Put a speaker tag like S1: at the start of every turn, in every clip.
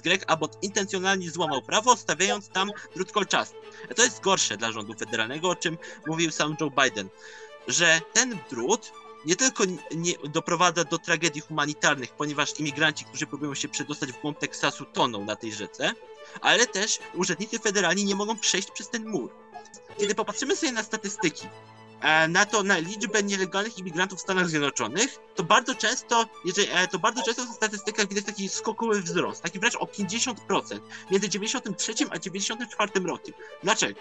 S1: Greg Abbott intencjonalnie złamał prawo, stawiając tam drut kolczasty. To jest gorsze dla rządu federalnego, o czym mówił sam Joe Biden, że ten drut nie tylko nie doprowadza do tragedii humanitarnych, ponieważ imigranci, którzy próbują się przedostać w głąb Teksasu, toną na tej rzece, ale też urzędnicy federalni nie mogą przejść przez ten mur. Kiedy popatrzymy sobie na statystyki, na to, na liczbę nielegalnych imigrantów w Stanach Zjednoczonych, to bardzo często, jeżeli, e, to bardzo często w statystykach widać taki skokowy wzrost, taki wręcz o 50% między 93 a 94 rokiem. Dlaczego?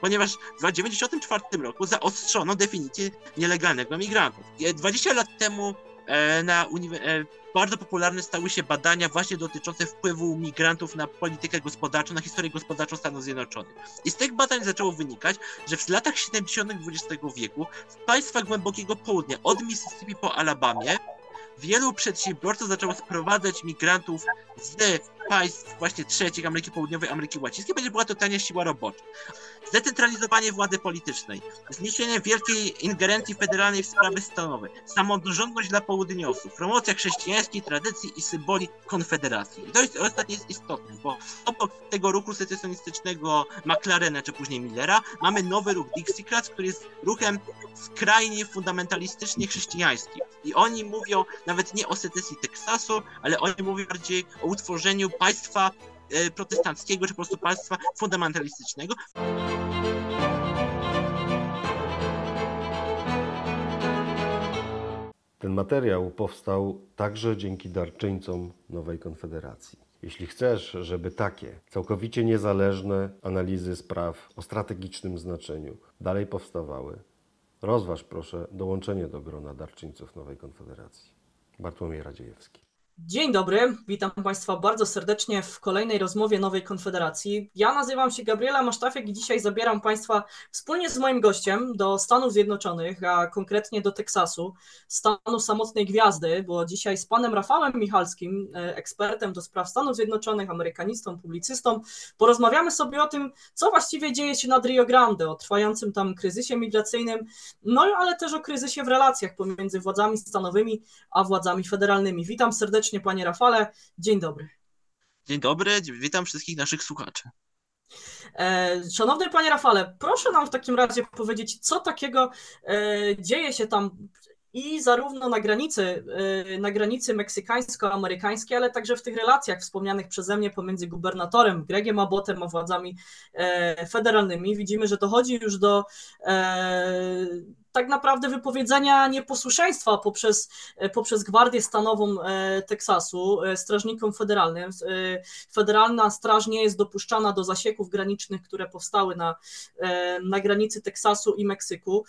S1: Ponieważ w 1994 roku zaostrzono definicję nielegalnego migrantów. 20 lat temu e, na uniwersytecie bardzo popularne stały się badania właśnie dotyczące wpływu migrantów na politykę gospodarczą, na historię gospodarczą Stanów Zjednoczonych. I z tych badań zaczęło wynikać, że w latach 70. XX wieku w państwach głębokiego południa, od Mississippi po Alabamie, wielu przedsiębiorców zaczęło sprowadzać migrantów z państw właśnie trzecich Ameryki Południowej, Ameryki Łacińskiej, będzie była to tania siła robocza. Zdecentralizowanie władzy politycznej, zniesienie wielkiej ingerencji federalnej w sprawy stanowe, samorządność dla południosów, promocja chrześcijańskiej tradycji i symboli konfederacji. I to ostatnie jest istotne, bo obok tego ruchu secesjonistycznego McLarena czy później Millera mamy nowy ruch Dixiecrats, który jest ruchem skrajnie fundamentalistycznie chrześcijańskim. I oni mówią nawet nie o secesji Teksasu, ale oni mówią bardziej o utworzeniu państwa e, protestanckiego, czy po prostu państwa fundamentalistycznego.
S2: Ten materiał powstał także dzięki darczyńcom Nowej Konfederacji. Jeśli chcesz, żeby takie całkowicie niezależne analizy spraw o strategicznym znaczeniu dalej powstawały, rozważ proszę dołączenie do grona darczyńców Nowej Konfederacji. Bartłomiej Radziejewski.
S3: Dzień dobry, witam Państwa bardzo serdecznie w kolejnej rozmowie Nowej Konfederacji. Ja nazywam się Gabriela Masztafiek i dzisiaj zabieram Państwa wspólnie z moim gościem do Stanów Zjednoczonych, a konkretnie do Teksasu, stanu samotnej gwiazdy, bo dzisiaj z panem Rafałem Michalskim, e, ekspertem do spraw Stanów Zjednoczonych, amerykanistą, publicystą, porozmawiamy sobie o tym, co właściwie dzieje się nad Rio Grande, o trwającym tam kryzysie migracyjnym, no ale też o kryzysie w relacjach pomiędzy władzami stanowymi a władzami federalnymi. Witam serdecznie serdecznie, panie Rafale. Dzień dobry.
S1: Dzień dobry, witam wszystkich naszych słuchaczy.
S3: E, szanowny panie Rafale, proszę nam w takim razie powiedzieć, co takiego e, dzieje się tam i zarówno na granicy, e, na granicy meksykańsko-amerykańskiej, ale także w tych relacjach wspomnianych przeze mnie pomiędzy gubernatorem Gregiem Abbotem a władzami federalnymi. Widzimy, że dochodzi już do tak naprawdę wypowiedzenia nieposłuszeństwa poprzez, e, poprzez Gwardię Stanową e, Teksasu, e, strażnikom federalnym. Federalna straż nie jest dopuszczana do zasieków granicznych, które powstały na, na granicy Teksasu i Meksyku.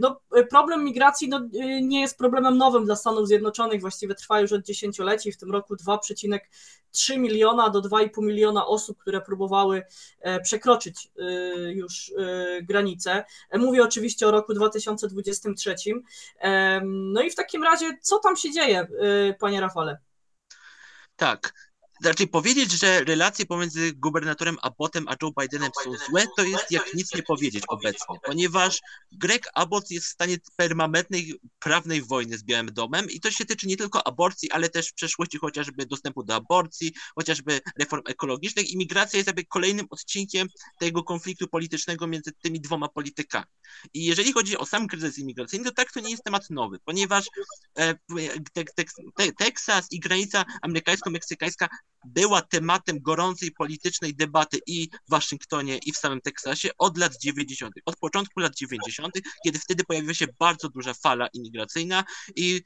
S3: No, problem migracji no, nie jest problemem nowym dla Stanów Zjednoczonych, właściwie trwa już od dziesięcioleci, w tym roku 2,3 miliona do 2,5 miliona osób, które próbowały przekroczyć już granicę. Mówię oczywiście o roku 2023. No i w takim razie, co tam się dzieje, panie Rafale?
S1: Tak, raczej powiedzieć, że relacje pomiędzy gubernatorem Abbottem a Joe Bidenem są złe, to jest jak nic nie powiedzieć obecnie, ponieważ Greg Abbott jest w stanie permanentnej prawnej wojny z Białym Domem i to się tyczy nie tylko aborcji, ale też w przeszłości chociażby dostępu do aborcji, chociażby reform ekologicznych. Imigracja jest jakby kolejnym odcinkiem tego konfliktu politycznego między tymi dwoma politykami. I jeżeli chodzi o sam kryzys imigracyjny, to tak to nie jest temat nowy, ponieważ e, te, te, te, Teksas i granica amerykańsko-meksykańska była tematem gorącej politycznej debaty i w Waszyngtonie, i w samym Teksasie od lat 90., od początku lat 90., kiedy wtedy pojawiła się bardzo duża fala imigracyjna i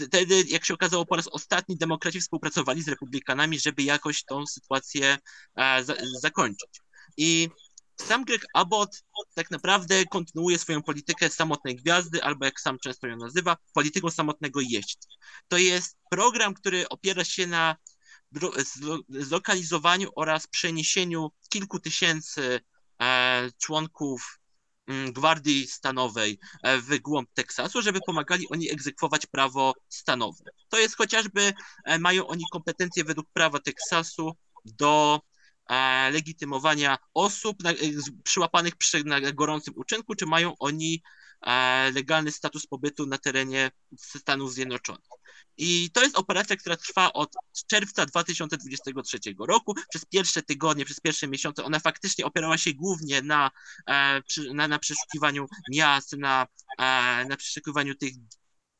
S1: wtedy, jak się okazało, po raz ostatni demokraci współpracowali z republikanami, żeby jakoś tą sytuację e, za, zakończyć. I sam Greg Abbott tak naprawdę kontynuuje swoją politykę samotnej gwiazdy, albo jak sam często ją nazywa, polityką samotnego jeźdźca. To jest program, który opiera się na zlokalizowaniu oraz przeniesieniu kilku tysięcy e, członków mm, Gwardii Stanowej e, w głąb Teksasu, żeby pomagali oni egzekwować prawo stanowe. To jest chociażby, e, mają oni kompetencje według prawa Teksasu do legitymowania osób przyłapanych przy gorącym uczynku, czy mają oni legalny status pobytu na terenie Stanów Zjednoczonych. I to jest operacja, która trwa od czerwca 2023 roku. Przez pierwsze tygodnie, przez pierwsze miesiące ona faktycznie opierała się głównie na, e, na, na przeszukiwaniu miast, na, e, na przeszukiwaniu tych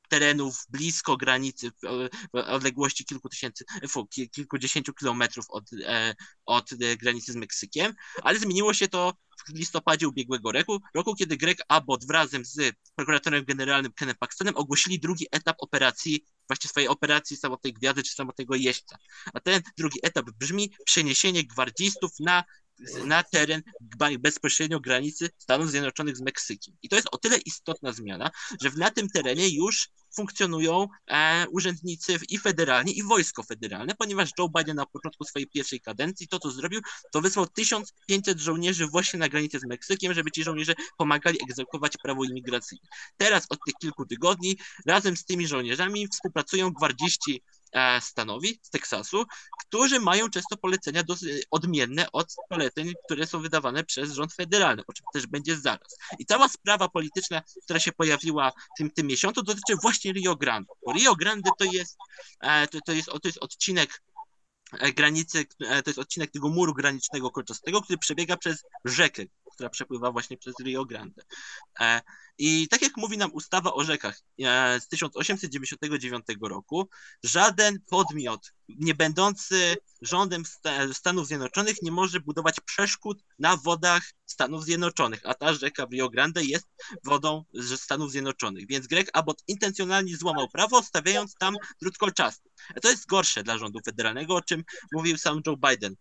S1: terenów blisko granicy, w odległości kilku tysięcy, kilkudziesięciu kilometrów od, e, od granicy z Meksykiem, ale zmieniło się to w listopadzie ubiegłego roku, roku kiedy Greg Abbott wraz z prokuratorem generalnym Kenem Paxtonem ogłosili drugi etap operacji, właśnie swojej operacji samotnej gwiazdy czy samotnego jeźdźca. A ten drugi etap brzmi przeniesienie gwardzistów na na teren bezpośrednio granicy Stanów Zjednoczonych z Meksykiem. I to jest o tyle istotna zmiana, że na tym terenie już funkcjonują e, urzędnicy i federalni, i wojsko federalne, ponieważ Joe Biden na początku swojej pierwszej kadencji to, co zrobił, to wysłał 1500 żołnierzy właśnie na granicę z Meksykiem, żeby ci żołnierze pomagali egzekwować prawo imigracyjne. Teraz od tych kilku tygodni razem z tymi żołnierzami współpracują gwardziści stanowi z Teksasu, którzy mają często polecenia dosyć odmienne od poleceń, które są wydawane przez rząd federalny, o czym też będzie zaraz. I cała sprawa polityczna, która się pojawiła w tym, tym miesiącu, dotyczy właśnie Rio Grande. Bo Rio Grande to jest, e, to, to jest, to jest odcinek e, granicy, to jest odcinek tego muru granicznego kolczastego, który przebiega przez rzekę, która przepływa właśnie przez Rio Grande. I tak jak mówi nam ustawa o rzekach e, z 1899 roku, żaden podmiot nie będący rządem Stanów Zjednoczonych nie może budować przeszkód na wodach Stanów Zjednoczonych, a ta rzeka w Rio Grande jest wodą ze Stanów Zjednoczonych. Więc Greg Abbott intencjonalnie złamał prawo, stawiając tam drut kolczasty. To jest gorsze dla rządu federalnego, o czym mówił sam Joe Biden,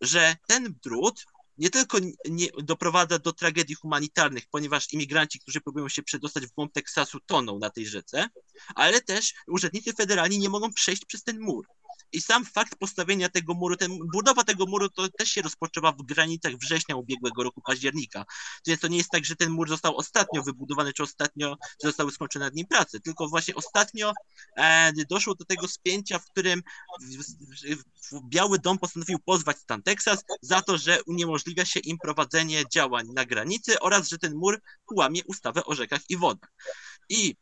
S1: że ten drut nie tylko nie doprowadza do tragedii humanitarnych, ponieważ imigranci, którzy próbują się przedostać w głąb Teksasu, toną na tej rzece, ale też urzędnicy federalni nie mogą przejść przez ten mur. I sam fakt postawienia tego muru, ten, budowa tego muru to też się rozpoczęła w granicach września ubiegłego roku, października. Więc to nie jest tak, że ten mur został ostatnio wybudowany, czy ostatnio zostały skończone nad nim prace, tylko właśnie ostatnio e, doszło do tego spięcia, w którym w, w, Biały Dom postanowił pozwać stan Teksas za to, że uniemożliwia się im prowadzenie działań na granicy oraz, że ten mur łamie ustawę o rzekach i wodach. I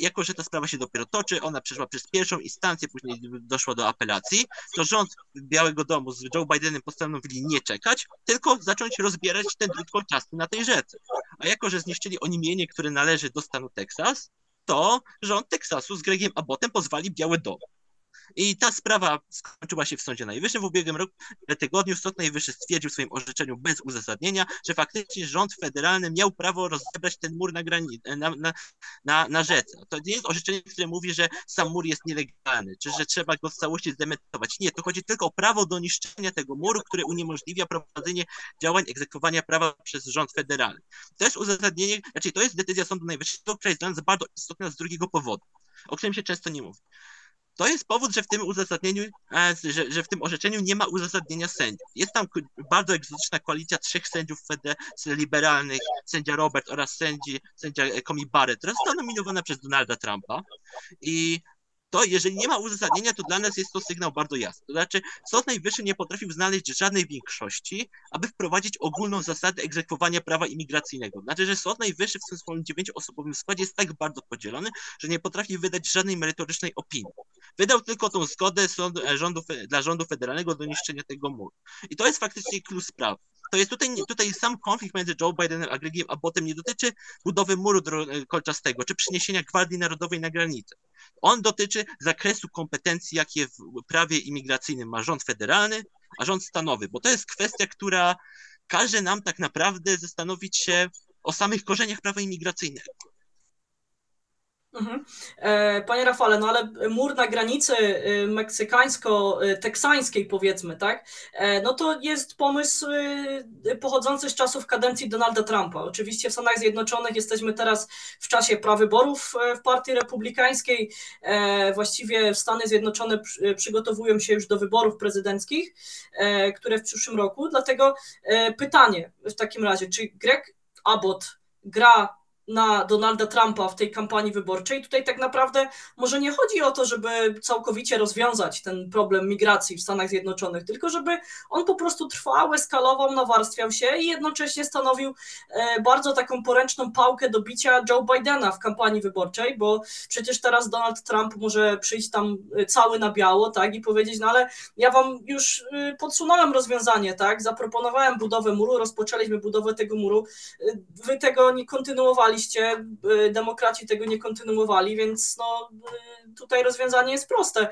S1: jako że ta sprawa się dopiero toczy, ona przeszła przez pierwszą instancję, później doszła do apelacji, to rząd Białego Domu z Joe Bidenem postanowili nie czekać, tylko zacząć rozbierać ten drut kolczasty na tej rzece. A jako, że zniszczyli oni mienie, które należy do stanu Teksas, to rząd Teksasu z Gregiem Abbottem pozwali Biały Dom. I ta sprawa skończyła się w Sądzie Najwyższym w ubiegłym roku. Tygodniu Sąd Najwyższy stwierdził w swoim orzeczeniu bez uzasadnienia, że faktycznie rząd federalny miał prawo rozebrać ten mur na, grani- na, na, na, na rzece. To nie jest orzeczenie, które mówi, że sam mur jest nielegalny, czy że trzeba go w całości zdementować. Nie, to chodzi tylko o prawo do niszczenia tego muru, które uniemożliwia prowadzenie działań egzekwowania prawa przez rząd federalny. To jest uzasadnienie, znaczy to jest decyzja Sądu Najwyższego, która jest dla nas bardzo istotna z drugiego powodu, o którym się często nie mówi. To jest powód, że w tym uzasadnieniu, e, że, że w tym orzeczeniu nie ma uzasadnienia sędziów. Jest tam bardzo egzotyczna koalicja trzech sędziów FED liberalnych, sędzia Robert oraz sędzi, sędzia Comi Barrett, która została nominowana przez Donalda Trumpa. I to jeżeli nie ma uzasadnienia, to dla nas jest to sygnał bardzo jasny. To znaczy, Sąd Najwyższy nie potrafił znaleźć żadnej większości, aby wprowadzić ogólną zasadę egzekwowania prawa imigracyjnego. Znaczy, że Sąd Najwyższy w tym swoim dziewięcioosobowym składzie jest tak bardzo podzielony, że nie potrafi wydać żadnej merytorycznej opinii. Wydał tylko tą zgodę e, rządu, dla rządu federalnego do niszczenia tego muru. I to jest faktycznie klucz sprawy to jest tutaj, tutaj sam konflikt między Joe Bidenem a Gregiem Abbottem nie dotyczy budowy muru e, kolczastego czy przeniesienia Gwardii Narodowej na granicę. On dotyczy zakresu kompetencji, jakie w prawie imigracyjnym ma rząd federalny, a rząd stanowy, bo to jest kwestia, która każe nam tak naprawdę zastanowić się o samych korzeniach prawa imigracyjnego.
S3: Mhm. E, panie Rafale, no ale mur na granicy y, meksykańsko-teksańskiej powiedzmy, tak? E, no to jest pomysł y, pochodzący z czasów kadencji Donalda Trumpa. Oczywiście w Stanach Zjednoczonych jesteśmy teraz w czasie prawyborów e, w Partii Republikańskiej. Właściwie Stany Zjednoczone przygotowują się już do wyborów prezydenckich, które w przyszłym roku. Dlatego pytanie w takim razie, czy Greg Abbott gra na Donalda Trumpa w tej kampanii wyborczej. Tutaj tak naprawdę może nie chodzi o to, żeby całkowicie rozwiązać ten problem migracji w Stanach Zjednoczonych, tylko żeby on po prostu trwał, eskalował, nawarstwiał się i jednocześnie stanowił e, bardzo taką poręczną pałkę do bicia Joe Bidena w kampanii wyborczej, bo przecież teraz Donald Trump może przyjść tam e, cały na biało, tak, i powiedzieć, no ale ja wam już e, podsunąłem rozwiązanie, tak, zaproponowałem budowę muru, rozpoczęliśmy budowę tego muru, wy tego nie kontynuowaliście, demokraci tego nie kontynuowali, więc no tutaj rozwiązanie jest proste.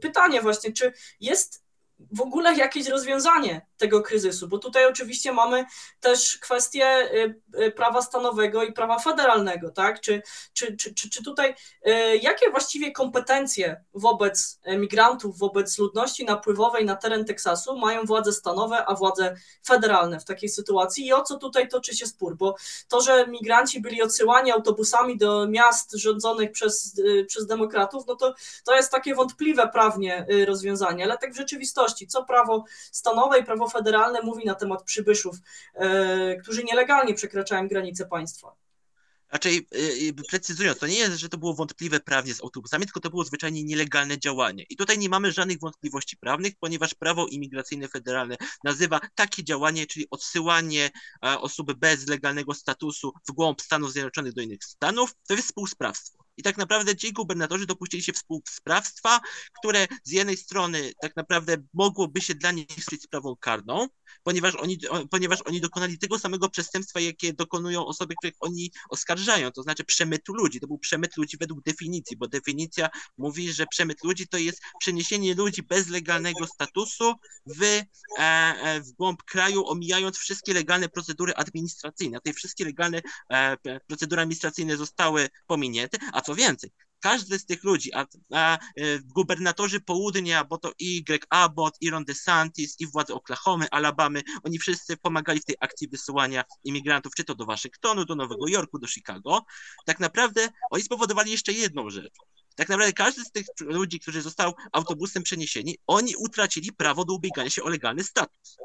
S3: Pytanie właśnie, czy jest w ogóle jakieś rozwiązanie tego kryzysu, bo tutaj oczywiście mamy też kwestię y, y, prawa stanowego i prawa federalnego, tak? Czy, czy, czy, czy, czy tutaj y, jakie właściwie kompetencje wobec migrantów, wobec ludności napływowej na teren Teksasu mają władze stanowe, a władze federalne w takiej sytuacji i o co tutaj toczy się spór? Bo to, że migranci byli odsyłani autobusami do miast rządzonych przez, przez demokratów, no to, to jest takie wątpliwe prawnie rozwiązanie, ale tak w rzeczywistości, co prawo stanowe i prawo federalne mówi na temat przybyszów, e, którzy nielegalnie przekraczają granice państwa.
S1: Raczej yy, precyzując, to nie jest, że to było wątpliwe prawnie z autobusami, tylko to było zwyczajnie nielegalne działanie. I tutaj nie mamy żadnych wątpliwości prawnych, ponieważ prawo imigracyjne federalne nazywa takie działanie, czyli odsyłanie e, osób bez legalnego statusu w głąb Stanów Zjednoczonych do innych stanów, to jest współsprawstwo. I tak naprawdę ci gubernatorzy dopuścili się współsprawstwa, które z jednej strony tak naprawdę mogłoby się dla nich liczyć sprawą karną, ponieważ oni, ponieważ oni dokonali tego samego przestępstwa, jakie dokonują osoby, których oni oskarżają, to znaczy przemytu ludzi. To był przemyt ludzi według definicji, bo definicja mówi, że przemyt ludzi to jest przeniesienie ludzi bez legalnego statusu w, e, e, w głąb kraju, omijając wszystkie legalne procedury administracyjne. Te wszystkie legalne e, procedury administracyjne zostały pominięte, a co więcej, każdy z tych ludzi, a, a e, gubernatorzy południa, bo to i Greg Abbott, i Ron DeSantis, i władze Oklahomy, Alabamy, oni wszyscy pomagali w tej akcji wysyłania imigrantów, czy to do Waszyngtonu, do Nowego Jorku, do Chicago. Tak naprawdę oni spowodowali jeszcze jedną rzecz. Tak naprawdę każdy z tych ludzi, którzy został autobusem przeniesieni, oni utracili prawo do ubiegania się o legalny status.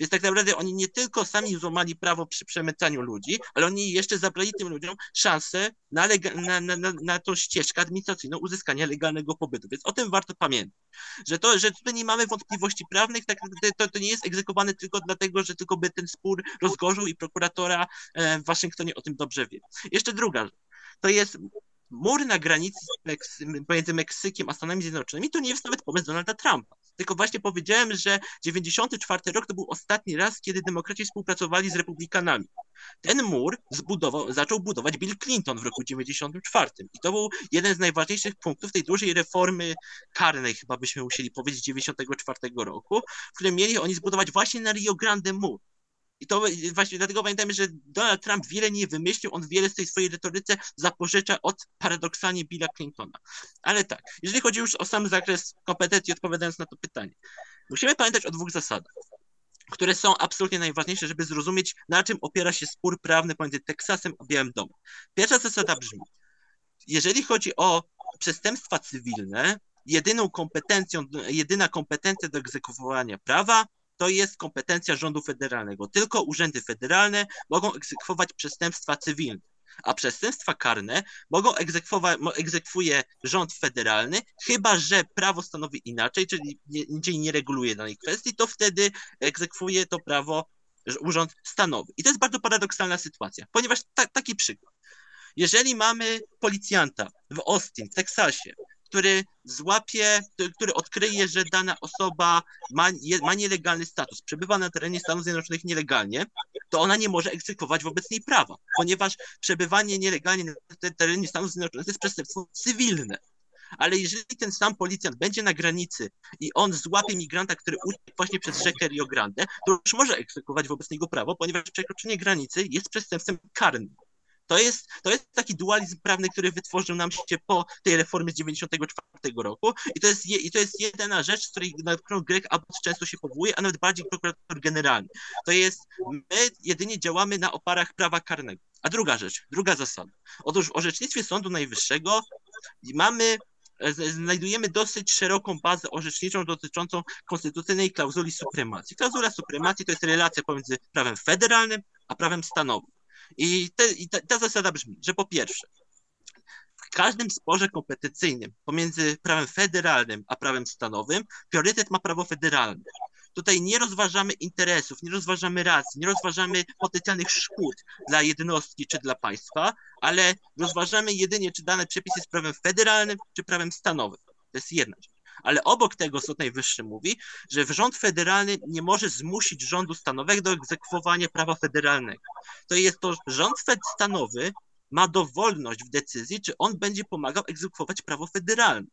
S1: Więc tak naprawdę oni nie tylko sami złamali prawo przy przemycaniu ludzi, ale oni jeszcze zabrali tym ludziom szansę na, na, na, na, tą ścieżkę administracyjną uzyskania legalnego pobytu. Więc o tym warto pamiętać, że to, że tutaj nie mamy wątpliwości prawnych, tak to, to nie jest egzekwowane tylko dlatego, że tylko by ten spór rozgorzył i prokuratora e, w Waszyngtonie o tym dobrze wie. Jeszcze druga rzecz. To jest mur na granicy między Meksykiem a Stanami Zjednoczonymi to nie jest nawet pomysł Donalda Trumpa. Tylko właśnie powiedziałem, że 94 rok to był ostatni raz, kiedy demokraci współpracowali z republikanami. Ten mur zbudował, zaczął budować Bill Clinton w roku 94 i to był jeden z najważniejszych punktów tej dużej reformy karnej, chyba byśmy musieli powiedzieć, 94 roku, w którym mieli oni zbudować właśnie na Rio Grande mur. I to właśnie dlatego pamiętajmy, że Donald Trump wiele nie wymyślił, on wiele z tej swojej retoryce zapożycza od paradoksalnie Billa Clintona. Ale tak, jeżeli chodzi już o sam zakres kompetencji, odpowiadając na to pytanie, musimy pamiętać o dwóch zasadach które są absolutnie najważniejsze, żeby zrozumieć, na czym opiera się spór prawny pomiędzy Teksasem a Białym Domem. Pierwsza zasada brzmi, jeżeli chodzi o przestępstwa cywilne, jedyną kompetencją, jedyna kompetencja do egzekwowania prawa to jest kompetencja rządu federalnego. Tylko urzędy federalne mogą egzekwować przestępstwa cywilne, a przestępstwa karne mogą egzekwować, egzekwuje rząd federalny, chyba że prawo stanowi inaczej, czyli czyli nie reguluje danej kwestii, to wtedy egzekwuje to prawo urząd stanowy. I to jest bardzo paradoksalna sytuacja, ponieważ ta, taki przykład. Jeżeli mamy policjanta w Austin, w Teksasie, który złapie, który odkryje, że dana osoba ma, ma nielegalny status, przebywa na terenie Stanów Zjednoczonych nielegalnie, to ona nie może egzekwować wobec niej prawa, ponieważ przebywanie nielegalnie na terenie Stanów Zjednoczonych to jest przestępstwo cywilne. Ale jeżeli ten sam policjant będzie na granicy i on złapie migranta, który uciekł właśnie przez rzekę Rio Grande, to już może egzekwować wobec niego prawo, ponieważ przekroczenie granicy jest przestępstwem karnym. To jest, to jest taki dualizm prawny, który wytworzył nam się po tej reformie z 94 roku i to jest, je, i to jest jedyna rzecz, której, na którą Greg Abbott często się powołuje, a nawet bardziej prokurator generalny. To jest, my jedynie działamy na oparach prawa karnego. A druga rzecz, druga zasada. Otóż w orzecznictwie Sądu Najwyższego mamy znajdujemy dosyć szeroką bazę orzeczniczą dotyczącą konstytucyjnej klauzuli supremacji. Klauzula supremacji to jest relacja pomiędzy prawem federalnym a prawem stanowym. I, te, i ta, ta zasada brzmi, że po pierwsze, w każdym sporze kompetencyjnym pomiędzy prawem federalnym a prawem stanowym priorytet ma prawo federalne. Tutaj nie rozważamy interesów, nie rozważamy racji, nie rozważamy potencjalnych szkód dla jednostki czy dla państwa, ale rozważamy jedynie, czy dane przepisy jest prawem federalnym czy prawem stanowym. To jest jedna rzecz. Ale obok tego Sąd Najwyższy mówi, że rząd federalny nie może zmusić rządu stanowego do egzekwowania prawa federalnego. To jest to, rząd stanowy ma dowolność w decyzji, czy on będzie pomagał egzekwować prawo federalne.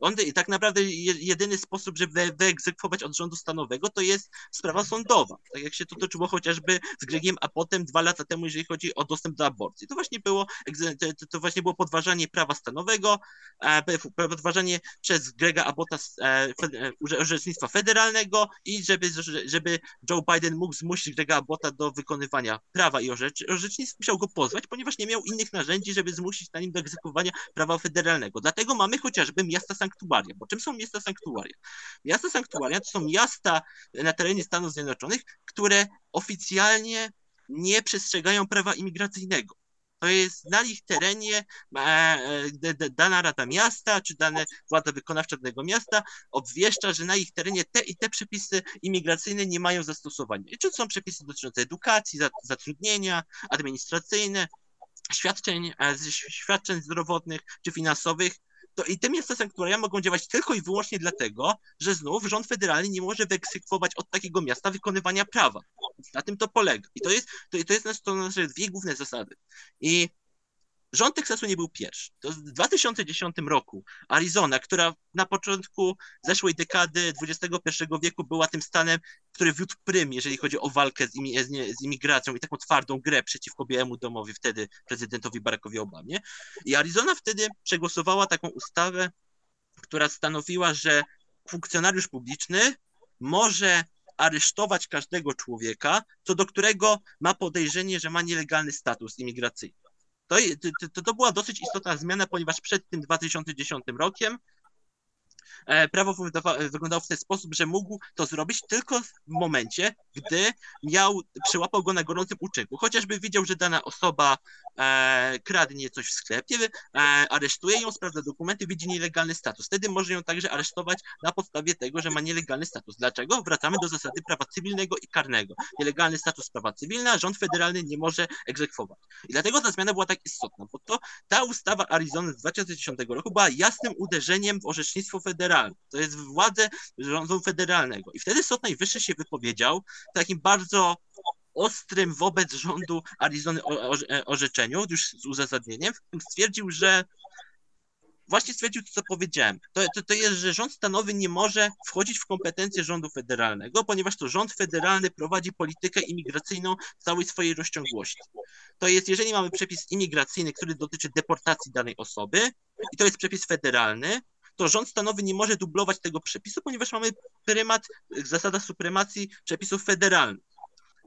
S1: On, tak naprawdę jedyny sposób, żeby wyegzekwować od rządu stanowego, to jest sprawa sądowa. Tak jak się to toczyło chociażby z Gregiem, a potem dwa lata temu, jeżeli chodzi o dostęp do aborcji. To właśnie było, to właśnie było podważanie prawa stanowego, podważanie przez Grega Abota e, orzecznictwa federalnego i żeby, żeby Joe Biden mógł zmusić Grega Abota do wykonywania prawa i orzecz, orzecznictw, musiał go pozwać, ponieważ nie miał innych narzędzi, żeby zmusić na nim do egzekwowania prawa federalnego. Dlatego mamy chociażby miasta sanktuaria. Bo czym są miasta sanktuaria? Miasta sanktuaria to są miasta na terenie Stanów Zjednoczonych, które oficjalnie nie przestrzegają prawa imigracyjnego. To jest na ich terenie e, e, dana rada miasta, czy dane władza wykonawcza danego miasta obwieszcza, że na ich terenie te i te przepisy imigracyjne nie mają zastosowania. I czy to są przepisy dotyczące edukacji, zatrudnienia, administracyjne, świadczeń, e, świadczeń zdrowotnych czy finansowych, to i te miasta sanktuaria mogą działać tylko i wyłącznie dlatego, że znów rząd federalny nie może wyeksekwować od takiego miasta wykonywania prawa. Na tym to polega. I to jest, to, to jest to nasze dwie główne zasady. I Rząd Teksasu nie był pierwszy. To w 2010 roku Arizona, która na początku zeszłej dekady XXI wieku była tym stanem, który wiódł prym, jeżeli chodzi o walkę z, imi, z, imigracją i taką twardą grę przeciwko Białemu Domowi, wtedy prezydentowi Barackowi Obamie. I Arizona wtedy przegłosowała taką ustawę, która stanowiła, że funkcjonariusz publiczny może aresztować każdego człowieka, co do którego ma podejrzenie, że ma nielegalny status imigracyjny. To, to, to była dosyć istotna zmiana, ponieważ przed tym 2010 rokiem prawo wyglądało w ten sposób, że mógł to zrobić tylko w momencie, gdy miał, przyłapał go na gorącym uczynku. Chociażby widział, że dana osoba e, kradnie coś w sklepie, e, aresztuje ją, sprawdza dokumenty, widzi nielegalny status. Wtedy może ją także aresztować na podstawie tego, że ma nielegalny status. Dlaczego? Wracamy do zasady prawa cywilnego i karnego. Nielegalny status prawa cywilna, rząd federalny nie może egzekwować. I dlatego ta zmiana była tak istotna, bo to ta ustawa Arizony z 2010 roku była jasnym uderzeniem w orzecznictwo federalne to jest władzę rządu federalnego. I wtedy Sąd Najwyższy się wypowiedział takim bardzo ostrym wobec rządu Arizony orzeczeniu, już z uzasadnieniem, w stwierdził, że właśnie stwierdził to, co powiedziałem. To, to, to jest, że rząd stanowy nie może wchodzić w kompetencje rządu federalnego, ponieważ to rząd federalny prowadzi politykę imigracyjną w całej swojej rozciągłości. To jest, jeżeli mamy przepis imigracyjny, który dotyczy deportacji danej osoby, i to jest przepis federalny, to rząd stanowy nie może dublować tego przepisu, ponieważ mamy prymat, zasada supremacji przepisów federalnych.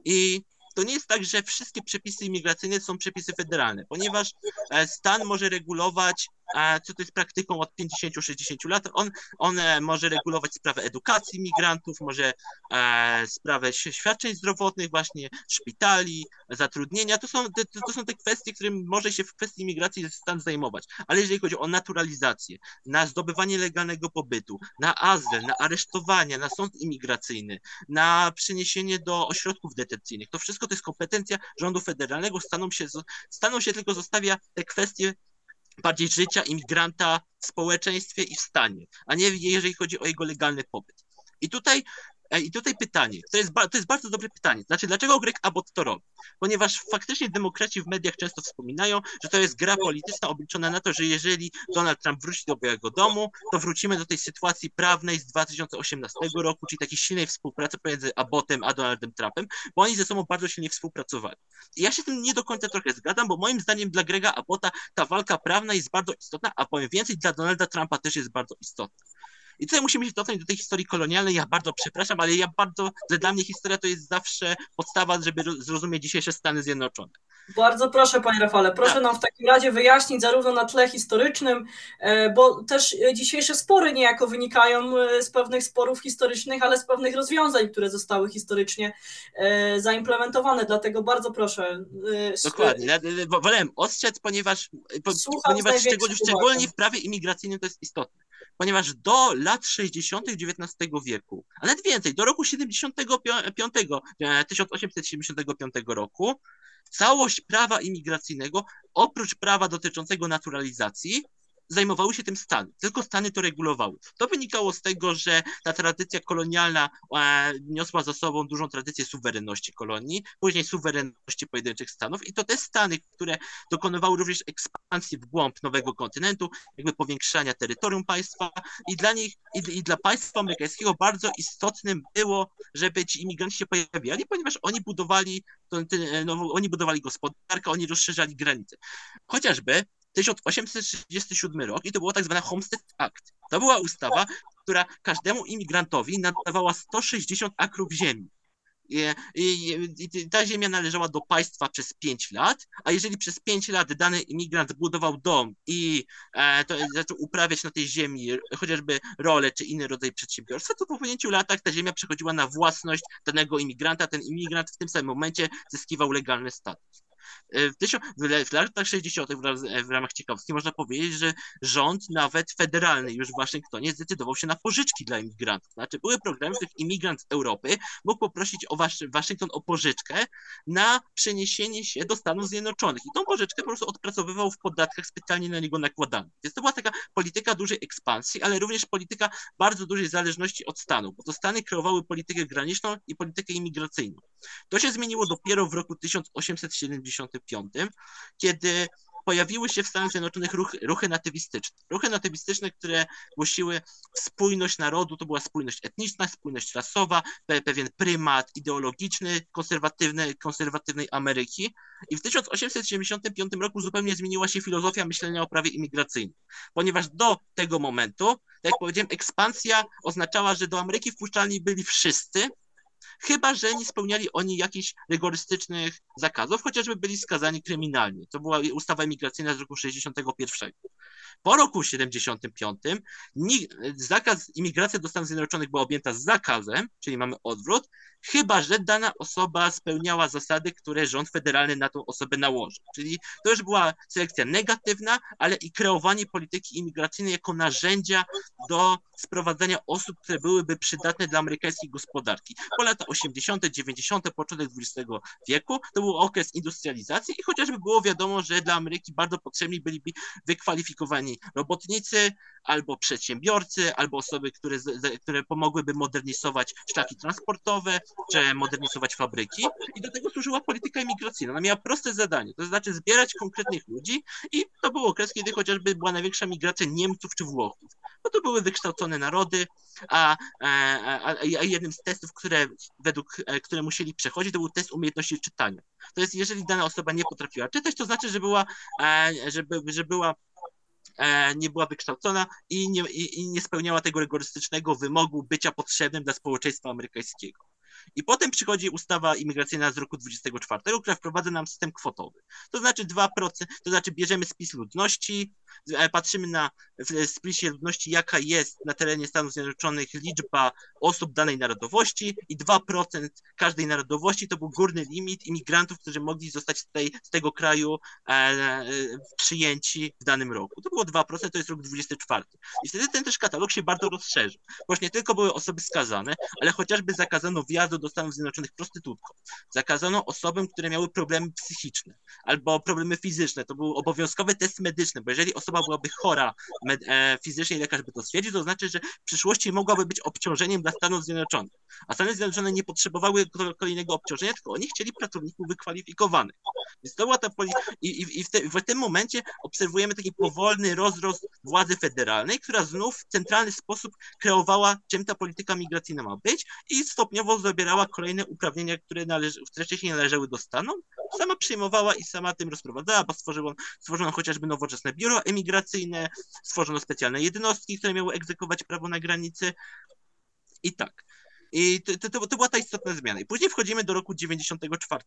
S1: I to nie jest tak, że wszystkie przepisy imigracyjne są przepisy federalne, ponieważ e, stan może regulować co to jest praktyką od 50-60 lat. On, on e, może regulować sprawę edukacji migrantów, może e, sprawę świadczeń zdrowotnych, właśnie szpitali, zatrudnienia. To są, te, to są te kwestie, którym może się w kwestii migracji stan zajmować. Ale jeżeli chodzi o naturalizację, na zdobywanie legalnego pobytu, na azyl, na aresztowanie, na sąd imigracyjny, na przeniesienie do ośrodków detencyjnych, to wszystko to jest kompetencja rządu federalnego. Staną się, staną się tylko zostawia te kwestie bardziej życia imigranta w społeczeństwie i w stanie, a nie jeżeli chodzi o jego legalny pobyt. I tutaj i tutaj pytanie, to jest, to jest bardzo dobre pytanie. Znaczy, dlaczego Greg Abbott to robi? Ponieważ faktycznie demokraci w mediach często wspominają, że to jest gra polityczna obliczona na to, że jeżeli Donald Trump wróci do Białego Domu, to wrócimy do tej sytuacji prawnej z 2018 roku, czyli takiej silnej współpracy pomiędzy Abbottem a Donaldem Trumpem, bo oni ze sobą bardzo silnie współpracowali. I ja się z tym nie do końca trochę zgadzam, bo moim zdaniem dla Grega Abbotta ta walka prawna jest bardzo istotna, a powiem więcej, dla Donalda Trumpa też jest bardzo istotna. I tutaj musimy się cofnąć do tej historii kolonialnej. Ja bardzo przepraszam, ale ja bardzo, że dla mnie historia to jest zawsze podstawa, żeby zrozumieć dzisiejsze Stany Zjednoczone.
S3: Bardzo proszę, panie Rafale, proszę tak. nam w takim razie wyjaśnić zarówno na tle historycznym, e, bo też dzisiejsze spory niejako wynikają e, z pewnych sporów historycznych, ale z pewnych rozwiązań, które zostały historycznie e, zaimplementowane. Dlatego bardzo proszę.
S1: Dokładnie. Wolałem ostrzec, ponieważ, ponieważ szczególnie, szczególnie w prawie imigracyjnym to jest istotne. Ponieważ do lat 60. XIX wieku, a nawet więcej, do roku 75, 1875 roku, całość prawa imigracyjnego, oprócz prawa dotyczącego naturalizacji, zajmowały się tym Stany. Tylko Stany to regulowały. To wynikało z tego, że ta tradycja kolonialna e, niosła za sobą dużą tradycję suwerenności kolonii, później suwerenności pojedynczych stanów i to te Stany, które dokonywały również ekspansji w głąb nowego kontynentu, jakby powiększania terytorium państwa i dla nich, i, i dla państwa amerykańskiego bardzo istotnym było, żeby ci imigranci się pojawiali, ponieważ oni budowali, to, no, oni budowali gospodarkę, oni rozszerzali granice. Chociażby 1837 rok i to było tak zwane Homestead Act. To była ustawa, która każdemu imigrantowi nadawała 160 akrów ziemi. I, i, I, ta ziemia należała do państwa przez 5 lat, a jeżeli przez 5 lat dany imigrant budował dom i e, to, zaczął uprawiać na tej ziemi chociażby rolę czy inny rodzaj przedsiębiorstwa, to po upłynięciu latach ta ziemia przechodziła na własność danego imigranta. Ten imigrant w tym samym momencie zyskiwał legalny status. E, w, w latach 60. w ramach ciekawostki można powiedzieć, że rząd nawet federalny już w Waszyngtonie zdecydował się na pożyczki dla imigrantów. Znaczy były programy, w których imigrant z Europy mógł poprosić o Was Waszyngton o pożyczkę na przeniesienie się do Stanów Zjednoczonych. I tą pożyczkę po prostu odpracowywał w podatkach specjalnie na niego nakładanych. Więc to była taka polityka dużej ekspansji, ale również polityka bardzo dużej zależności od Stanów, bo to Stany kreowały politykę graniczną i politykę imigracyjną. To się zmieniło dopiero w roku 1875, kiedy pojawiły się w Stanach Zjednoczonych ruchy, ruchy natywistyczne. Ruchy natywistyczne, które głosiły spójność narodu, to była spójność etniczna, spójność rasowa, pe pewien prymat ideologiczny konserwatywny, konserwatywnej Ameryki. I w 1875 roku zupełnie zmieniła się filozofia myślenia o prawie imigracyjnym, ponieważ do tego momentu, tak jak powiedziałem, ekspansja oznaczała, że do Ameryki wpuszczalni byli wszyscy, chyba że nie spełniali oni jakichś rygorystycznych zakazów, chociażby byli skazani kryminalnie. To była ustawa imigracyjna z roku 61. Po roku 75 zakaz imigracji do Stanów Zjednoczonych była objęta zakazem, czyli mamy odwrót, chyba że dana osoba spełniała zasady, które rząd federalny na tą osobę nałożył. Czyli to już była selekcja negatywna, ale i kreowanie polityki imigracyjnej jako narzędzia do sprowadzania osób, które byłyby przydatne dla amerykańskiej gospodarki. Po lata 80., 90., początek XX wieku to był okres industrializacji i chociażby było wiadomo, że dla Ameryki bardzo potrzebni byliby wykwalifikowani robotnicy, albo przedsiębiorcy, albo osoby, które, które pomogłyby modernizować szlaki transportowe, czy modernizować fabryki. I do tego służyła polityka imigracyjna. Ona miała proste zadanie, to znaczy zbierać konkretnych ludzi i to był okres, kiedy chociażby była największa migracja Niemców czy Włochów. Bo to były wykształcone narody, a, a, a, jednym z testów, które według, e, które musieli przechodzić, to był test umiejętności czytania. To jest, jeżeli dana osoba nie potrafiła czytać, to znaczy, że była, e, że, że była E, nie była wykształcona i nie, i, i nie spełniała tego rygorystycznego wymogu bycia potrzebnym dla społeczeństwa amerykańskiego. I potem przychodzi ustawa imigracyjna z roku 24, która wprowadza nam system kwotowy. To znaczy 2%, to znaczy bierzemy spis ludności, e, patrzymy na w spisie ludności, jaka jest na terenie Stanów Zjednoczonych liczba osób danej narodowości i 2% każdej narodowości to był górny limit imigrantów, którzy mogli zostać z, tej, z tego kraju e, e, przyjęci w danym roku. To było 2%, to jest rok 24. I wtedy ten też katalog się bardzo rozszerzył, ponieważ nie tylko były osoby skazane, ale chociażby zakazano wjazdu do Stanów Zjednoczonych prostytutkom. Zakazano osobom, które miały problemy psychiczne albo problemy fizyczne. To był obowiązkowy test medyczny, bo jeżeli osoba byłaby chora e, fizycznie i lekarz by to stwierdził, to znaczy, że w przyszłości mogłaby być obciążeniem dla Stanów Zjednoczonych. A Stany Zjednoczone nie potrzebowały kolejnego obciążenia, tylko oni chcieli pracowników wykwalifikowanych. Więc to była ta poli- i, i, i w, te, w tym momencie obserwujemy taki powolny rozrost władzy federalnej, która znów w centralny sposób kreowała, czym ta polityka migracyjna ma być i stopniowo zabierała kolejne uprawnienia, które, należy, które wcześniej należały do Stanów, sama przyjmowała i sama tym rozprowadzała, bo stworzono, stworzono chociażby nowoczesne biuro emigracyjne, stworzono specjalne jednostki, które miały egzekwować prawo na granicy i tak. I to, to, to była ta istotna zmiana. I później wchodzimy do roku 94,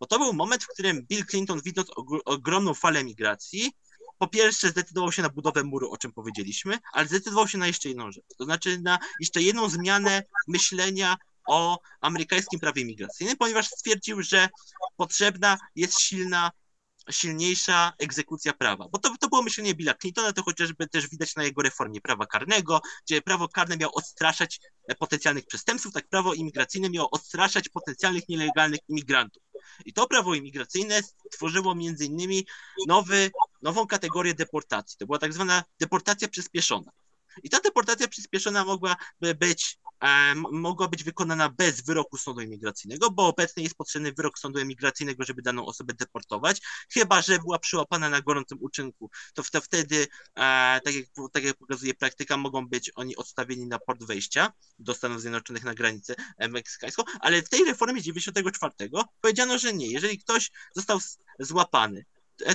S1: bo to był moment, w którym Bill Clinton, widząc ogromną falę migracji, po pierwsze zdecydował się na budowę muru, o czym powiedzieliśmy, ale zdecydował się na jeszcze jedną rzecz, to znaczy na jeszcze jedną zmianę myślenia o amerykańskim prawie migracyjnym, ponieważ stwierdził, że potrzebna jest silna silniejsza egzekucja prawa. Bo to, to było myślenie Billa Clintona, to chociażby też widać na jego reformie prawa karnego, gdzie prawo karne miało odstraszać e, potencjalnych przestępców, tak prawo imigracyjne miało odstraszać potencjalnych nielegalnych imigrantów. I to prawo imigracyjne stworzyło między innymi nowy, nową kategorię deportacji. To była tak zwana deportacja przyspieszona. I ta deportacja przyspieszona mogła być mogła być wykonana bez wyroku sądu imigracyjnego, bo obecnie jest potrzebny wyrok sądu imigracyjnego, żeby daną osobę deportować, chyba że była przyłapana na gorącym uczynku, to, to wtedy, tak jak, tak jak pokazuje praktyka, mogą być oni odstawieni na port wejścia do Stanów Zjednoczonych na granicę e, meksykańską, ale w tej reformie 94 powiedziano, że nie. Jeżeli ktoś został złapany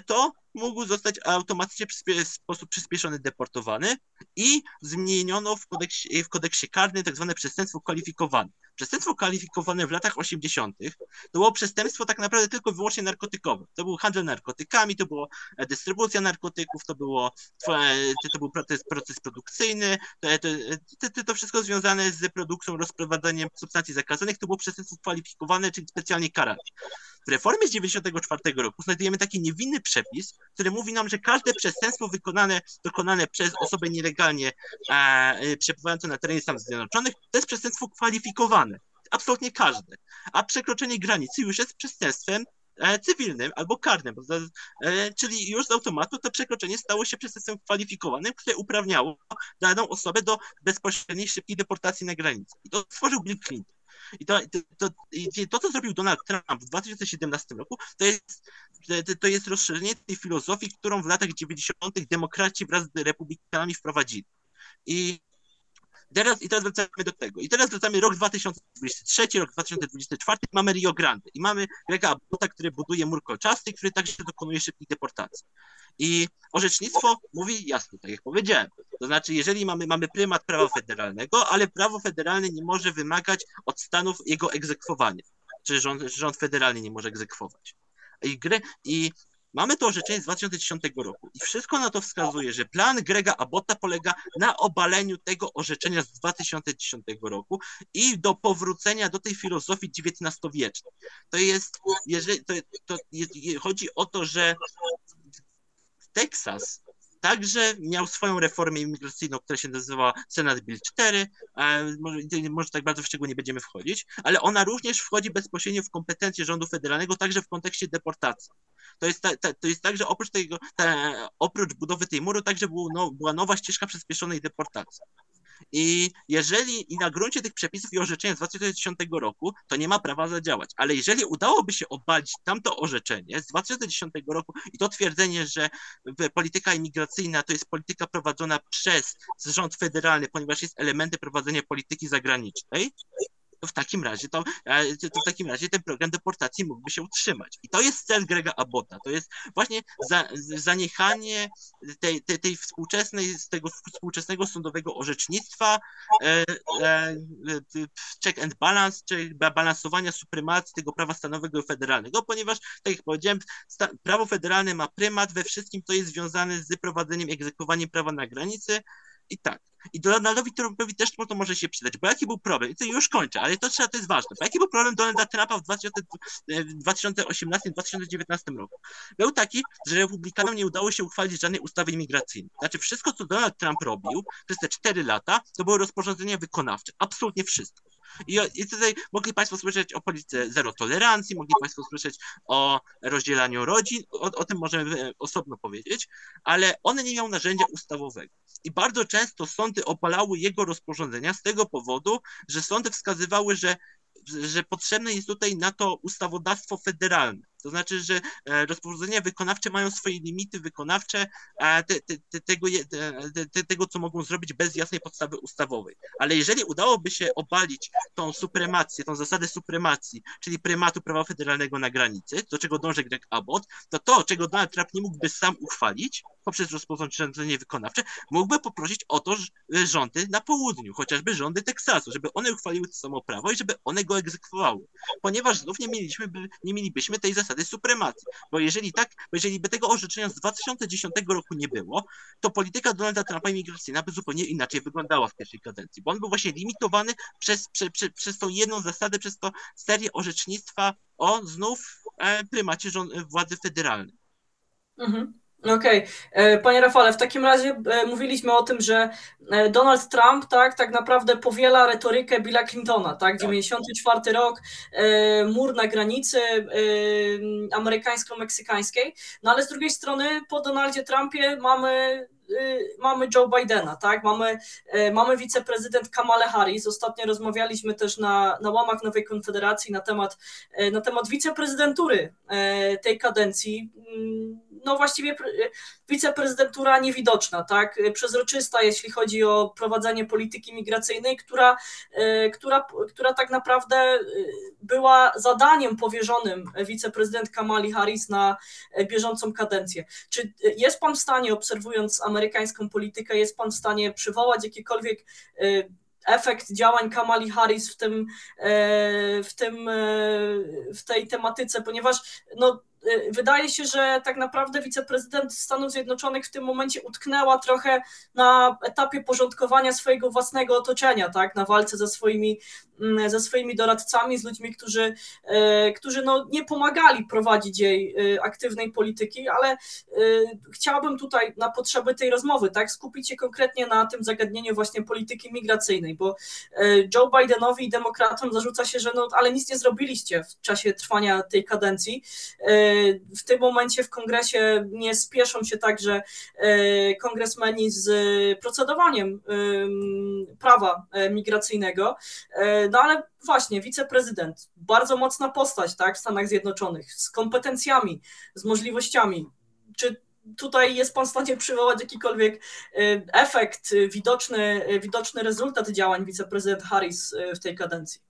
S1: to mógł zostać automatycznie w sposób przyspieszony deportowany i zmieniono w kodeksie, w kodeksie karnym tak zwane przestępstwo kwalifikowane. Przestępstwo kwalifikowane w latach 80. to było przestępstwo tak naprawdę tylko i wyłącznie narkotykowe. To był handel narkotykami, to była e, dystrybucja narkotyków, to, było, to był proces, proces produkcyjny, to, to, to wszystko związane z produkcją, rozprowadzeniem substancji zakazanych, to było przestępstwo kwalifikowane, czyli specjalnie karane. W reformie z 94 roku znajdujemy taki niewinny przepis, który mówi nam, że każde przestępstwo wykonane, dokonane przez osobę nielegalnie e, przebywającą na terenie Stanów Zjednoczonych to jest przestępstwo kwalifikowane. Absolutnie każde. A przekroczenie granicy już jest przestępstwem e, cywilnym albo karnym, e, czyli już z automatu to przekroczenie stało się przestępstwem kwalifikowanym, które uprawniało daną osobę do bezpośredniej, szybkiej deportacji na granicę. I to stworzył Bill Clinton. I to, to, to, to, co zrobił Donald Trump w 2017 roku, to jest, to jest rozszerzenie tej filozofii, którą w latach 90. demokraci wraz z republikanami wprowadzili. I Teraz, I teraz wracamy do tego. I teraz wracamy rok 2023, rok 2024, mamy Rio Grande i mamy Grega Abbota, który buduje mur kolczasty, który także dokonuje szybkich deportacji. I orzecznictwo mówi jasno, tak jak powiedziałem. To znaczy, jeżeli mamy, mamy prymat prawa federalnego, ale prawo federalne nie może wymagać od Stanów jego egzekwowania. Czy rząd, rząd federalny nie może egzekwować. I, gry, I Mamy to orzeczenie z 2010 roku i wszystko na to wskazuje, że plan Grega Abbotta polega na obaleniu tego orzeczenia z 2010 roku i do powrócenia do tej filozofii XIX-wiecznej. To jest, jeżeli, to, to chodzi o to, że Teksas także miał swoją reformę imigracyjną, która się nazywała Senat Bill 4. Może, może tak bardzo w szczegóły nie będziemy wchodzić, ale ona również wchodzi bezpośrednio w kompetencje rządu federalnego, także w kontekście deportacji. To jest, ta, ta, to jest tak, że oprócz, tego, ta, oprócz budowy tej muru, także był, no, była nowa ścieżka przyspieszonej deportacji. I jeżeli i na gruncie tych przepisów i orzeczenia z 2010 roku, to nie ma prawa zadziałać. Ale jeżeli udałoby się obalić tamto orzeczenie z 2010 roku i to twierdzenie, że polityka imigracyjna to jest polityka prowadzona przez rząd federalny, ponieważ jest elementem prowadzenia polityki zagranicznej, to w takim razie to, e, to w takim razie ten program deportacji mógłby się utrzymać. I to jest cel Grega Abbota. To jest właśnie za, zaniechanie tej, tej, tej współczesnej, tego współczesnego sądowego orzecznictwa, e, e, check and balance, czyli balansowania supremacji tego prawa stanowego i federalnego, ponieważ, tak jak powiedziałem, sta, prawo federalne ma prymat we wszystkim, co jest związane z prowadzeniem, egzekwowaniem prawa na granicy, i tak. I Donaldowi Trumpowi też to może się przydać, bo jaki był problem? I to już kończę, ale to trzeba, to jest ważne. Bo jaki był problem Donalda Trumpa w 2018-2019 roku? Był taki, że republikanom nie udało się uchwalić żadnej ustawy imigracyjnej. Znaczy wszystko, co Donald Trump robił przez te 4 lata, to były rozporządzenia wykonawcze. Absolutnie wszystko. I, I tutaj mogli Państwo słyszeć o polityce zero tolerancji, mogli Państwo słyszeć o rozdzielaniu rodzin, o, o tym możemy e, osobno powiedzieć, ale one nie miały narzędzia ustawowego. I bardzo często sądy opalały jego rozporządzenia z tego powodu, że sądy wskazywały, że że potrzebne jest tutaj na to ustawodawstwo federalne. To znaczy, że e, rozporządzenia wykonawcze mają swoje limity wykonawcze te, te, te, tego, tego, co mogą zrobić bez jasnej podstawy ustawowej. Ale jeżeli udałoby się obalić tą supremację, tą zasadę supremacji, czyli prymatu prawa federalnego na granicy, do czego dąży Greg Abbott, to to, czego Donald Trump nie mógłby sam uchwalić poprzez rozporządzenie wykonawcze, mógłby poprosić o to że rządy na południu, chociażby rządy Teksasu, żeby one uchwaliły to samo prawo i żeby one go egzekwowały. Ponieważ znów nie mieliśmy, nie mielibyśmy tej zasady supremacji. Bo jeżeli tak, bo jeżeli by tego orzeczenia z 2010 roku nie było, to polityka Donalda Trumpa imigracyjna by zupełnie inaczej wyglądała w pierwszej kadencji, bo on był właśnie limitowany przez, przez, przez, przez tą jedną zasadę, przez to serię orzecznictwa o znów e, prymacie rząd, władzy federalnej.
S3: Mhm. Okej. Okay. E, panie Rafale, w takim razie e, mówiliśmy o tym, że e, Donald Trump tak, tak naprawdę powiela retorykę Billa Clintona, tak? 94 tak. rok, mur na granicy amerykańsko-meksykańskiej, no ale z drugiej strony po Donaldzie Trumpie mamy mamy Joe Bidena, tak? Mamy, y, mamy wiceprezydent Kamale Harris. Ostatnio rozmawialiśmy też na, na łamach Nowej Konfederacji na temat, y, na temat wiceprezydentury tej kadencji. Mm, no właściwie wiceprezydentura niewidoczna, tak? Przezroczysta, jeśli chodzi o prowadzenie polityki migracyjnej, która, która, która tak naprawdę była zadaniem powierzonym wiceprezydent Kamali Harris na bieżącą kadencję. Czy jest pan w stanie, obserwując amerykańską politykę, jest pan w stanie przywołać jakikolwiek y, efekt działań Kamali Harris w tym, w tym, w tej tematyce, ponieważ no, wydaje się, że tak naprawdę wiceprezydent Stanów Zjednoczonych w tym momencie utknęła trochę na etapie porządkowania swojego własnego otoczenia, tak, na walce ze swoimi, ze swoimi doradcami, z ludźmi, którzy, y, którzy no, nie pomagali prowadzić jej y, aktywnej polityki, ale chciałabym tutaj na potrzeby tej rozmowy, tak, skupić się konkretnie na tym zagadnieniu właśnie polityki migracyjnej, bo Joe Bidenowi i demokratom zarzuca się, że no, ale nic nie zrobiliście w czasie trwania tej kadencji, w tym momencie w kongresie nie spieszą się także e, kongresmeni z procedowaniem prawa e, migracyjnego, e, no ale właśnie wiceprezydent, bardzo mocna postać tak, w Stanach Zjednoczonych, z kompetencjami, z możliwościami. Czy tutaj jest pan w stanie przywołać jakikolwiek efekt, widoczny, widoczny rezultat działań wiceprezydent Harris w tej kadencji?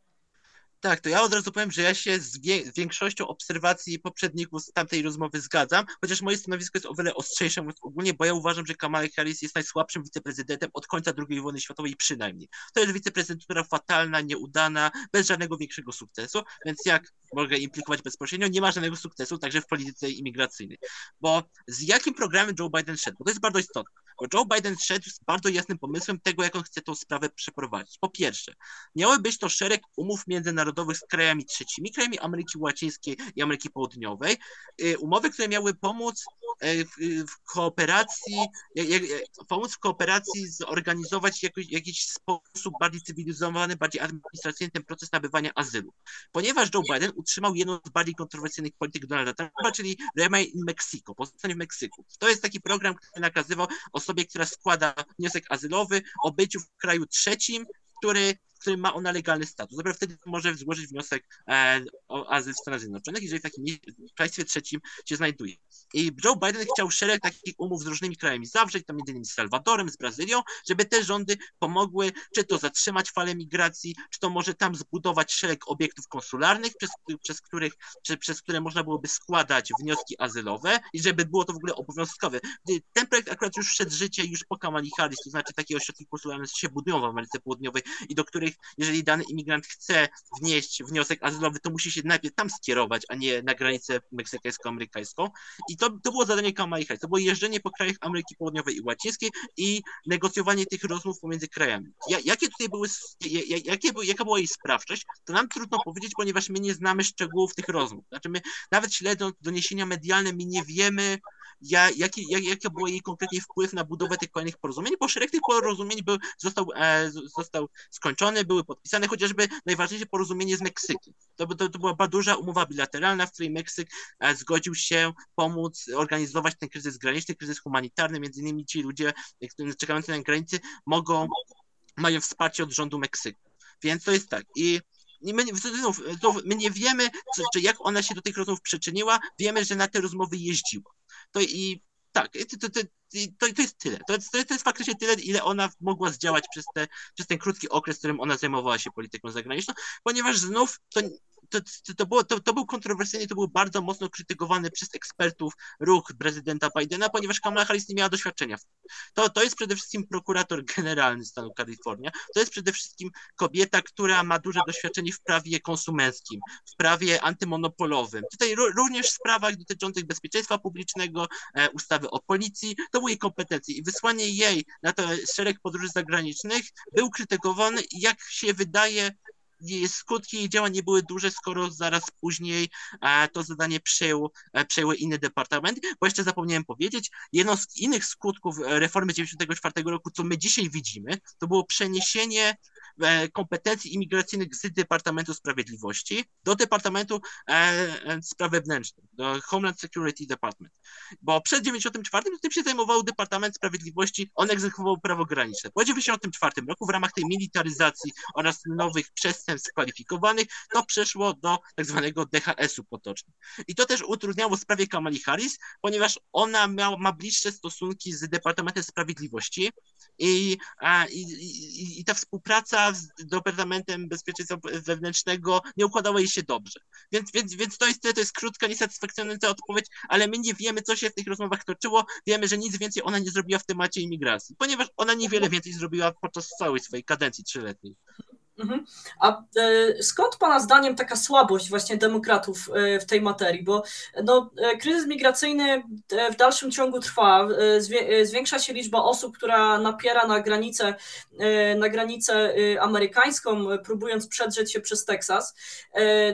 S1: Tak, to ja od razu powiem, że ja się z, z, większością obserwacji poprzedników z tamtej rozmowy zgadzam, chociaż moje stanowisko jest o wiele ostrzejsze mówiąc ogólnie, bo ja uważam, że Kamala Harris jest najsłabszym wiceprezydentem od końca II wojny światowej przynajmniej. To jest wiceprezydentura fatalna, nieudana, bez żadnego większego sukcesu, więc jak mogę implikować bezpośrednio, nie ma żadnego sukcesu także w polityce imigracyjnej. Bo z jakim programem Joe Biden szedł? Bo to jest bardzo istotne. Joe Biden szedł z bardzo jasnym pomysłem tego, jak on chce tą sprawę przeprowadzić. Po pierwsze, miały być to szereg umów międzynarodowych z krajami trzecimi, krajami Ameryki Łacińskiej i Ameryki Południowej. Y, umowy, które miały pomóc y, w kooperacji, pomóc w kooperacji zorganizować jakiś sposób bardziej cywilizowany, bardziej administracyjny ten proces nabywania azylu. Ponieważ Joe Biden utrzymał jedną z bardziej kontrowersyjnych polityk Donalda Trumpa, czyli Remain in Mexico, pozostanie w Meksyku. To jest taki program, który nakazywał osobie, która składa wniosek azylowy o byciu w kraju trzecim, który w którym ma ona legalny status. Dopiero wtedy może złożyć wniosek e, o azyl w Stanach Zjednoczonych, jeżeli w takim państwie trzecim się znajduje. I Joe Biden chciał szereg takich umów z różnymi krajami zawrzeć, tam między innymi z Salwadorem, z Brazylią, żeby te rządy pomogły, czy to zatrzymać falę migracji, czy to może tam zbudować szereg obiektów konsularnych, przez, przez, których, czy, przez które można byłoby składać wnioski azylowe i żeby było to w ogóle obowiązkowe. Ten projekt akurat już wszedł w życie już po Kamali Harris, to znaczy takie ośrodki konsularne się budują w Ameryce Południowej i do których których, jeżeli dany imigrant chce wnieść wniosek azylowy, to musi się najpierw tam skierować, a nie na granicę meksykańsko-amerykańską. I to, to było zadanie Kamala Harris. To było jeżdżenie po krajach Ameryki Południowej i Łacińskiej i negocjowanie tych rozmów pomiędzy krajami. Ja, jakie tutaj były, jakie, jaka była jej sprawczość, to nam trudno powiedzieć, ponieważ my nie znamy szczegółów tych rozmów. Znaczy my, nawet śledząc doniesienia medialne, my nie wiemy, ja, jaki, jak, jaki był jej konkretnie wpływ na budowę tych kolejnych porozumień, bo szereg tych porozumień był, został, e, został skończony, były podpisane, chociażby najważniejsze porozumienie z Meksykiem. To, to, to była duża umowa bilateralna, w której Meksyk e, zgodził się pomóc organizować ten kryzys graniczny, kryzys humanitarny, między innymi ci ludzie czekający na granicy mogą, mają wsparcie od rządu Meksyku. Więc to jest tak. I my, znów, znów, my nie wiemy, czy, czy jak ona się do tych rozmów przyczyniła, wiemy, że na te rozmowy jeździła. To i tak, to, to, to, to jest tyle. To jest, to jest faktycznie tyle, ile ona mogła zdziałać przez, te, przez ten krótki okres, w którym ona zajmowała się polityką zagraniczną, ponieważ znów to, to, to, było, to, to był kontrowersyjny, to był bardzo mocno krytykowany przez ekspertów ruch prezydenta Bidena, ponieważ Kamala Harris nie miała doświadczenia. To, to jest przede wszystkim prokurator generalny stanu Kalifornia, to jest przede wszystkim kobieta, która ma duże doświadczenie w prawie konsumenckim, w prawie antymonopolowym. Tutaj również w sprawach dotyczących bezpieczeństwa publicznego, e, ustawy o policji, były jej i wysłanie jej na to szereg podróży zagranicznych był krytykowany jak się wydaje skutki jej działań nie były duże, skoro zaraz później e, to zadanie przejął, e, przejęły inny departament, bo jeszcze zapomniałem powiedzieć, jedno z innych skutków reformy 94 roku, co my dzisiaj widzimy, to było przeniesienie E, kompetencji imigracyjnych z Departamentu Sprawiedliwości do Departamentu e, e, Spraw Wewnętrznych, do Homeland Security Department. Bo przed 94 tym się zajmował Departament Sprawiedliwości, on egzekwował prawo graniczne. Po 94 roku w ramach tej militaryzacji oraz nowych przestępstw kwalifikowanych to przeszło do tak zwanego DHS-u potocznie. I to też utrudniało sprawę Kamali Harris, ponieważ ona ma bliższe stosunki z Departamentem Sprawiedliwości i, i, i, i ta współpraca z Departamentem Bezpieczeństwa Wewnętrznego nie układało jej się dobrze. Więc, więc, więc to, jest, to jest krótka, niesatysfakcjonująca odpowiedź, ale my nie wiemy, co się w tych rozmowach toczyło. Wiemy, że nic więcej ona nie zrobiła w temacie imigracji, ponieważ ona niewiele więcej zrobiła podczas całej swojej kadencji trzyletniej.
S3: Mhm. A e, skąd Pana zdaniem taka słabość właśnie demokratów e, w tej materii? Bo no, e, kryzys migracyjny w dalszym ciągu trwa. Zwiększa się liczba osób, która napiera na granicę, na granicę amerykańską, próbując przedrzeć się przez Teksas.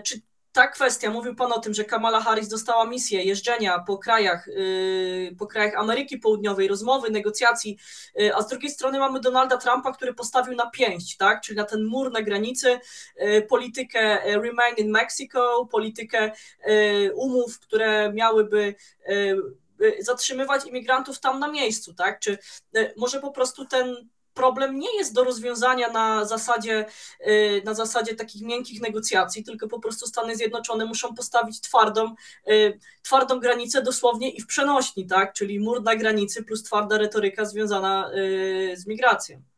S3: Czy ta kwestia, mówił Pan o tym, że Kamala Harris dostała misję jeżdżenia po krajach, yy, po krajach Ameryki Południowej, rozmowy, negocjacji, yy, a z drugiej strony mamy Donalda Trumpa, który postawił na pięść, tak? czyli na ten mur na granicy, yy, politykę Remain in Mexico, politykę umów, które miałyby zatrzymywać imigrantów tam na miejscu, tak? Czy może po prostu ten problem nie jest do rozwiązania na zasadzie, y, na zasadzie takich miękkich negocjacji, tylko po prostu Stany Zjednoczone muszą postawić twardą, y, twardą granicę dosłownie i w przenośni, tak? Czyli mur na granicy plus twarda retoryka związana y, z migracją.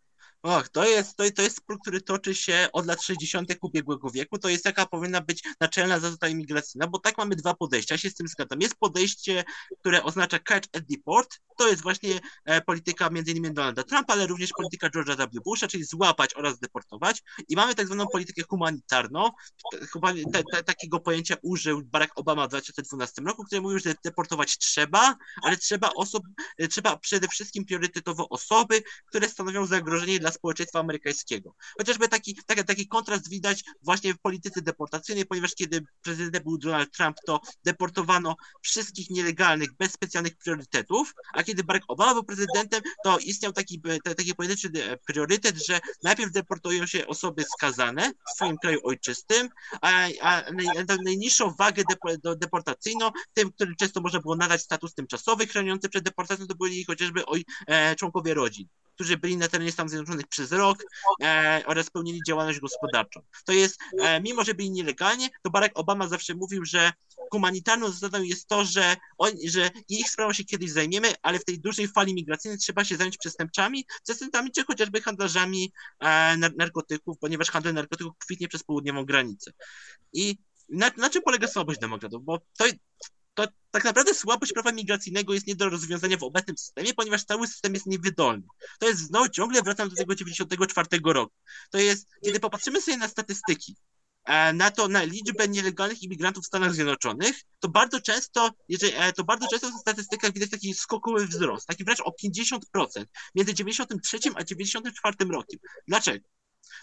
S1: Och, to jest, to, to jest spór, który toczy się od lat 60. ubiegłego wieku. To jest jaka powinna być naczelna zasada imigracyjna, bo tak mamy dwa podejścia, ja się z tym zgadzam. Jest podejście, które oznacza catch and deport, to jest właśnie e, polityka między innymi Donalda Trumpa, ale również polityka George'a W. Busha, czyli złapać oraz deportować. I mamy tak zwaną politykę humanitarną. Te, te, takiego pojęcia użył Barack Obama w 2012 roku, który mówił, że deportować trzeba, ale trzeba osób, e, trzeba przede wszystkim priorytetowo osoby, które stanowią zagrożenie dla społeczeństwa amerykańskiego. Chociażby taki, taki, taki kontrast widać właśnie w polityce deportacyjnej, ponieważ kiedy prezydent był Donald Trump, to deportowano wszystkich nielegalnych bez specjalnych priorytetów, a kiedy Barack Obama był prezydentem, to istniał taki, taki polityczny priorytet, że najpierw deportują się osoby skazane w swoim kraju ojczystym, a, a naj, najniższą wagę depo, deportacyjną, tym, którym często można było nadać status tymczasowy chroniący przed deportacją, to byli chociażby oj, e, członkowie rodzin którzy byli na terenie Stanów Zjednoczonych przez rok e, oraz pełnili działalność gospodarczą. To jest, e, mimo że byli nielegalnie, to Barack Obama zawsze mówił, że humanitarną zasadą jest to, że, on, że ich sprawą się kiedyś zajmiemy, ale w tej dużej fali migracyjnej trzeba się zająć przestępcami, przestępcami czy chociażby handlarzami e, narkotyków, ponieważ handel narkotyków kwitnie przez południową granicę. I na, na czym polega słabość demokratów? Bo to, to tak naprawdę słabość prawa migracyjnego jest nie do rozwiązania w obecnym systemie, ponieważ cały system jest niewydolny. To jest znowu, ciągle wracam do tego 94 roku. To jest, kiedy popatrzymy sobie na statystyki, e, na to, na liczbę nielegalnych imigrantów w Stanach Zjednoczonych, to bardzo często, jeżeli, e, to bardzo często w statystykach widać taki skokowy wzrost, taki wręcz o 50% między 93 a 94 rokiem. Dlaczego?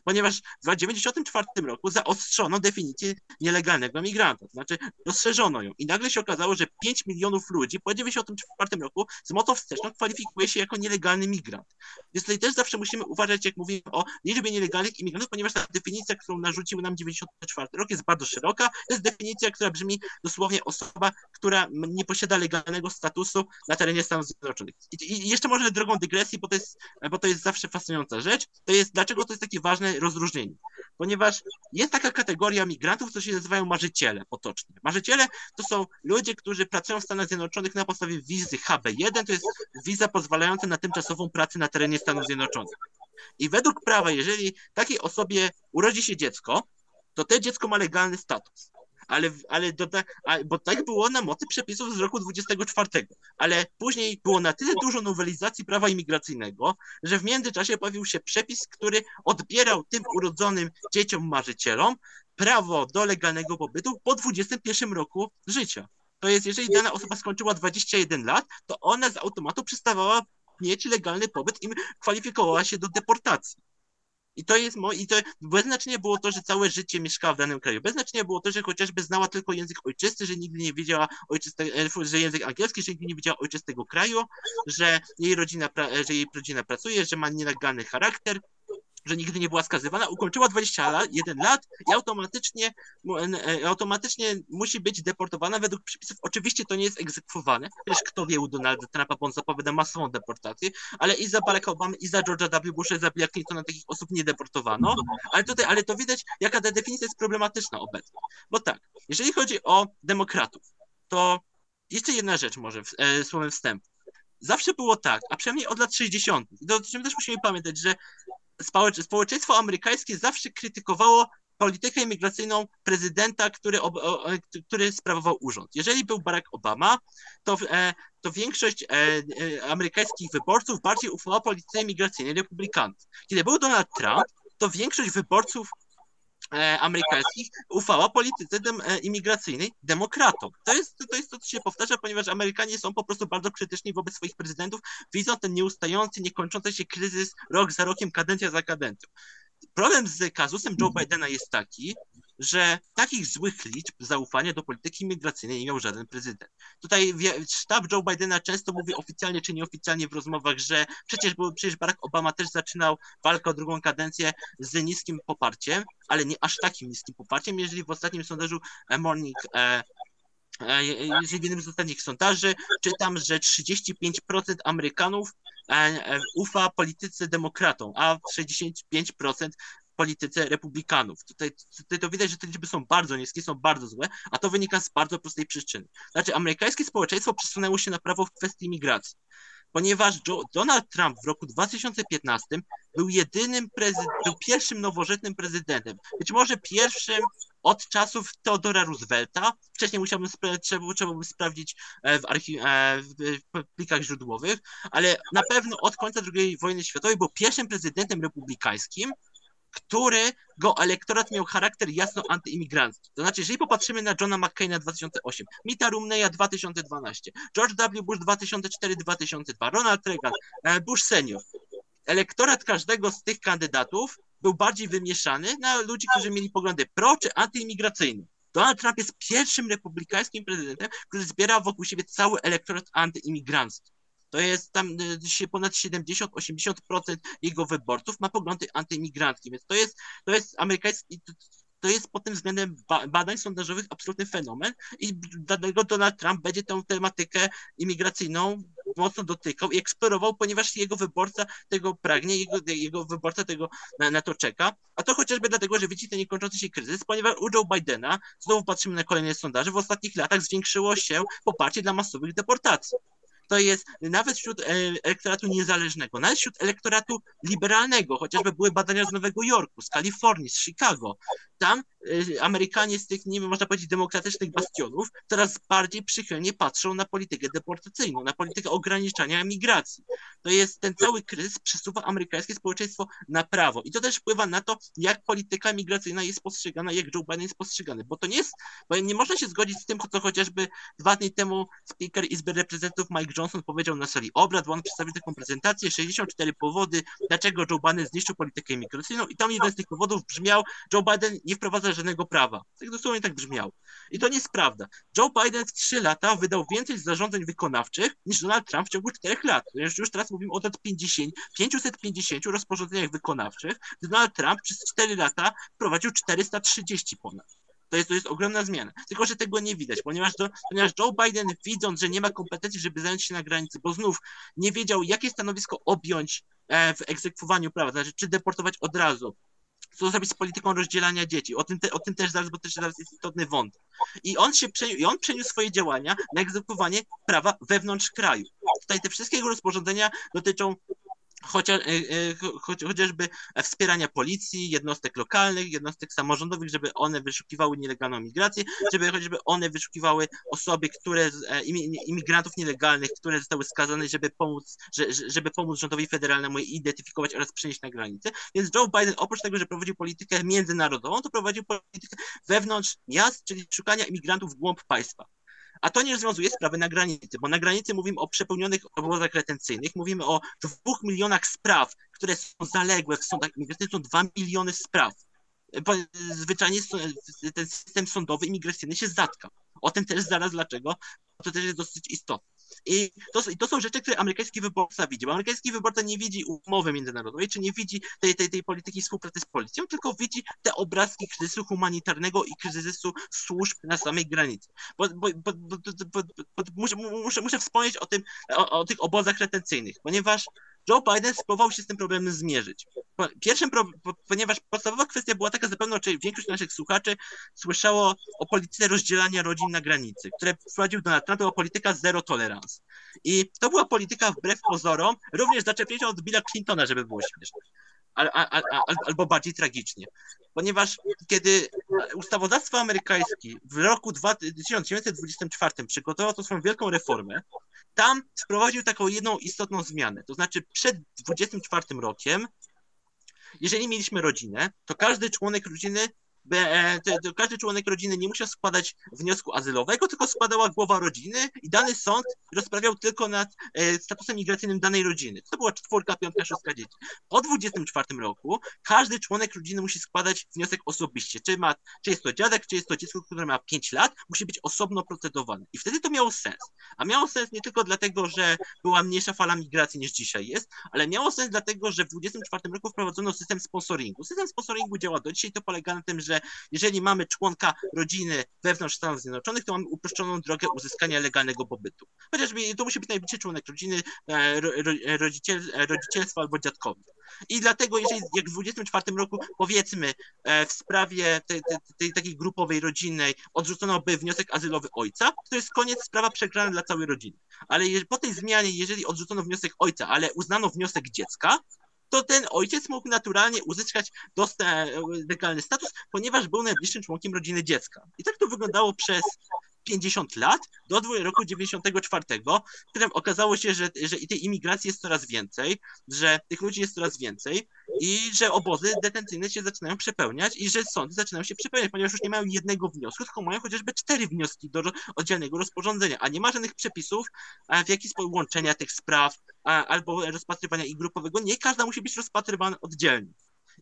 S1: Ponieważ w 1994 roku zaostrzono definicję nielegalnego migranta, to znaczy rozszerzono ją i nagle się okazało, że 5 milionów ludzi po 1994 roku z mocą wsteczną kwalifikuje się jako nielegalny migrant. Więc tutaj też zawsze musimy uważać, jak mówimy o liczbie nielegalnych imigrantów, ponieważ ta definicja, którą narzucił nam 1994 rok jest bardzo szeroka. To jest definicja, która brzmi dosłownie osoba, która nie posiada legalnego statusu na terenie Stanów Zjednoczonych. I, jeszcze może drogą dygresji, bo to, jest, bo to jest zawsze fascynująca rzecz, to jest dlaczego to jest takie ważne rozróżnienie. ponieważ jest taka kategoria migrantów, co się nazywają marzyciele potocznie. Marzyciele to są ludzie, którzy pracują w Stanach Zjednoczonych na podstawie wizy HB1, to jest wiza pozwalająca na tymczasową pracę na terenie Stanów Zjednoczonych. I według prawa, jeżeli takiej osobie urodzi się dziecko, to to dziecko ma legalny status ale, ale do, bo tak było na mocy przepisów z roku 24, ale później było na tyle dużo nowelizacji prawa imigracyjnego, że w międzyczasie pojawił się przepis, który odbierał tym urodzonym dzieciom marzycielom prawo do legalnego pobytu po 21 roku życia. To jest, jeżeli dana osoba skończyła 21 lat, to ona z automatu przestawała mieć legalny pobyt i kwalifikowała się do deportacji. I to jest mo- i to bez znaczenia było to, że całe życie mieszkała w danym kraju. Bez znaczenia było to, że chociażby znała tylko język ojczysty, że nigdy nie wiedziała ojczystego, e, że język angielski, że nigdy nie wiedziała ojczystego kraju, że jej rodzina, że jej rodzina pracuje, że ma nielegalny charakter, że nigdy nie była skazywana, ukończyła 21 lat i automatycznie, e, automatycznie musi być deportowana według przepisów. Oczywiście to nie jest egzekwowane, przecież kto wie u Donalda Trumpa, bo on zapowiada masową deportację, ale i za Baracka Obamy, i za George'a W. Busha, i za Billa Clintona takich osób nie deportowano, ale tutaj, ale to widać, jaka ta definicja jest problematyczna obecnie. Bo tak, jeżeli chodzi o demokratów, to jeszcze jedna rzecz może e, słowem wstępu. Zawsze było tak, a przynajmniej od lat 60. I to, o czym też musimy pamiętać, że społeczeństwo amerykańskie zawsze krytykowało politykę imigracyjną prezydenta, który, który sprawował urząd. Jeżeli był Barack Obama, to, e, to większość e, e, amerykańskich wyborców bardziej ufała polityce imigracyjnej republikanów. Kiedy był Donald Trump, to większość wyborców amerykańskich ufała polityce dem, e, imigracyjnej demokratom. To jest, to jest to, co się powtarza, ponieważ Amerykanie są po prostu bardzo krytyczni wobec swoich prezydentów, widzą ten nieustający, niekończący się kryzys rok za rokiem, kadencja za kadencją. Problem z kazusem Joe Bidena jest taki, że takich złych liczb zaufania do polityki migracyjnej nie miał żaden prezydent. Tutaj sztab Joe Bidena często mówi oficjalnie czy nieoficjalnie w rozmowach, że przecież, bo przecież Barack Obama też zaczynał walkę o drugą kadencję z niskim poparciem, ale nie aż takim niskim poparciem, jeżeli w ostatnim sondażu e, Morning e, e, jednym z ostatnich sondaży czytam, że 35% Amerykanów ufa polityce demokratom, a 65% polityce republikanów. Tutaj, tutaj to widać, że te liczby są bardzo niskie, są bardzo złe, a to wynika z bardzo prostej przyczyny. Znaczy, amerykańskie społeczeństwo przesunęło się na prawo w kwestii migracji, ponieważ Joe, Donald Trump w roku 2015 był jedynym prezydentem, był pierwszym nowożytnym prezydentem, być może pierwszym od czasów Theodora Roosevelta. Wcześniej musiałbym spra- trzeba, trzeba by sprawdzić e, w, archi- e, w plikach źródłowych, ale na pewno od końca II wojny światowej był pierwszym prezydentem republikańskim, który go elektorat miał charakter jasno antyimigrancki. To znaczy, jeżeli popatrzymy na Johna McCaina 2008, Mita Romneya 2012, George W. Bush 2004-2002, Ronald Reagan, e, Bush senior, elektorat każdego z tych kandydatów był bardziej wymieszany na ludzi, którzy mieli poglądy pro czy antyimigracyjne. Donald Trump jest pierwszym republikańskim prezydentem, który zbiera wokół siebie cały elektorat antyimigrancki. To jest tam y, ponad 70-80% jego wyborców ma poglądy antyimigranckie, więc to jest, to jest amerykański, to jest pod tym względem badań sondażowych absolutny fenomen i dlatego Donald Trump będzie tę tematykę imigracyjną mocno dotykał i eksplorował, ponieważ jego wyborca tego pragnie, jego, jego wyborca tego na, na, to czeka, a to chociażby dlatego, że widzi ten niekończący się kryzys, ponieważ u Joe Bidena, znowu patrzymy na kolejne sondaże, w ostatnich latach zwiększyło się poparcie dla masowych deportacji to jest nawet wśród e, elektoratu niezależnego, nawet wśród elektoratu liberalnego, chociażby były badania z Nowego Jorku, z Kalifornii, z Chicago. Tam Amerykanie z tych, nie wiem, można powiedzieć, demokratycznych bastionów coraz bardziej przychylnie patrzą na politykę deportacyjną, na politykę ograniczania emigracji. To jest ten cały kryzys przesuwa amerykańskie społeczeństwo na prawo i to też wpływa na to, jak polityka migracyjna jest postrzegana, jak Joe Biden jest postrzegany, bo to nie jest, bo nie można się zgodzić z tym, co chociażby dwa dni temu speaker Izby Reprezentantów Mike Johnson powiedział na sali obrad, bo on przedstawił taką prezentację, 64 powody, dlaczego Joe Biden zniszczył politykę imigracyjną i tam jeden z tych powodów brzmiał, Joe Biden nie wprowadza żadnego prawa. Tak dosłownie tak brzmiał. I to nie jest prawda. Joe Biden w 3 lata wydał więcej zarządzeń wykonawczych niż Donald Trump w ciągu 4 lat. Już, już teraz mówimy o 50, 550 rozporządzeniach wykonawczych. Donald Trump przez 4 lata wprowadził 430 ponad. To jest, to jest ogromna zmiana. Tylko, że tego nie widać, ponieważ, do, ponieważ Joe Biden, widząc, że nie ma kompetencji, żeby zająć się na granicy, bo znów nie wiedział, jakie stanowisko objąć e, w egzekwowaniu prawa, znaczy, czy deportować od razu, co zrobić z polityką rozdzielania dzieci. O tym, te, o tym też zaraz, bo też zaraz jest istotny wątek. I on się i on przeniósł swoje działania na egzekwowanie prawa wewnątrz kraju. Tutaj te wszystkie jego rozporządzenia dotyczą chociaż, e, choć, chociażby wspierania policji, jednostek lokalnych, jednostek samorządowych, żeby one wyszukiwały nielegalną migrację, żeby chociażby one wyszukiwały osoby, które, e, imigrantów nielegalnych, które zostały skazane, żeby pomóc, żeby pomóc rządowi federalnemu je identyfikować oraz przenieść na granicę. Więc Joe Biden oprócz tego, że prowadził politykę międzynarodową, to prowadził politykę wewnątrz miast, czyli szukania imigrantów w głąb państwa. A to nie rozwiązuje sprawy na granicy, bo na granicy mówimy o przepełnionych obozach retencyjnych, mówimy o dwóch milionach spraw, które są zaległe w sądach imigracyjnych, są dwa miliony spraw. Zwyczajnie ten system sądowy imigracyjny się zatka. O tym też zaraz dlaczego, to też jest dosyć istotne. I to, I to są rzeczy, które amerykański wyborca widzi, bo amerykański wyborca nie widzi umowy międzynarodowej, czy nie widzi tej, tej, tej polityki współpracy z policją, tylko widzi te obrazki kryzysu humanitarnego i kryzysu służb na samej granicy. Bo, bo, bo, bo, muszę, muszę, muszę wspomnieć o, tym, o, o tych obozach retencyjnych, ponieważ Joe Biden spróbował się z tym problemem zmierzyć. Pierwszym, pro, ponieważ podstawowa kwestia była taka, zapewne większość naszych słuchaczy słyszało o polityce rozdzielania rodzin na granicy, które wprowadził Donald Trump, była polityka zero tolerance. I to była polityka wbrew pozorom, również zaczerpnięta od Billa Clintona, żeby było śmieszne. Al, al, al, albo bardziej tragicznie. Ponieważ kiedy ustawodawstwo amerykańskie w roku 1924 przygotowało tą swoją wielką reformę, tam wprowadził taką jedną istotną zmianę. To znaczy przed 24 rokiem, jeżeli mieliśmy rodzinę, to każdy członek rodziny każdy członek rodziny nie musiał składać wniosku azylowego, tylko składała głowa rodziny i dany sąd rozprawiał tylko nad e, statusem migracyjnym danej rodziny. To była czwórka, piątka, szóstka dzieci. Po 24 roku każdy członek rodziny musi składać wniosek osobiście. Czy, ma, czy jest to dziadek, czy jest to dziecko, które ma 5 lat, musi być osobno procedowane. I wtedy to miało sens. A miało sens nie tylko dlatego, że była mniejsza fala migracji niż dzisiaj jest, ale miało sens dlatego, że w 24 roku wprowadzono system sponsoringu. System sponsoringu działa do dzisiaj, to polega na tym, że że jeżeli mamy członka rodziny wewnątrz Stanów Zjednoczonych, to mamy uproszczoną drogę uzyskania legalnego pobytu. Chociażby to musi być najbliższy członek rodziny, e, rodziciel, e, rodzicielstwa albo dziadkowie. I dlatego, jeżeli jak w 24 roku, powiedzmy, e, w sprawie tej, tej, tej takiej grupowej rodzinnej odrzucono by wniosek azylowy ojca, to jest koniec, sprawa przegrana dla całej rodziny. Ale po tej zmianie, jeżeli odrzucono wniosek ojca, ale uznano wniosek dziecka, to ten ojciec mógł naturalnie uzyskać dostęp, legalny status, ponieważ był najbliższym członkiem rodziny dziecka. I tak to wyglądało przez 50 lat do roku 94, w którym okazało się, że, że i tej imigracji jest coraz więcej, że tych ludzi jest coraz więcej i że obozy detencyjne się zaczynają przepełniać i że sądy zaczynają się przepełniać, ponieważ już nie mają jednego wniosku, tylko mają chociażby cztery wnioski do oddzielnego rozporządzenia, a nie ma żadnych przepisów w jaki sposób łączenia tych spraw albo rozpatrywania ich grupowego. Nie każda musi być rozpatrywana oddzielnie.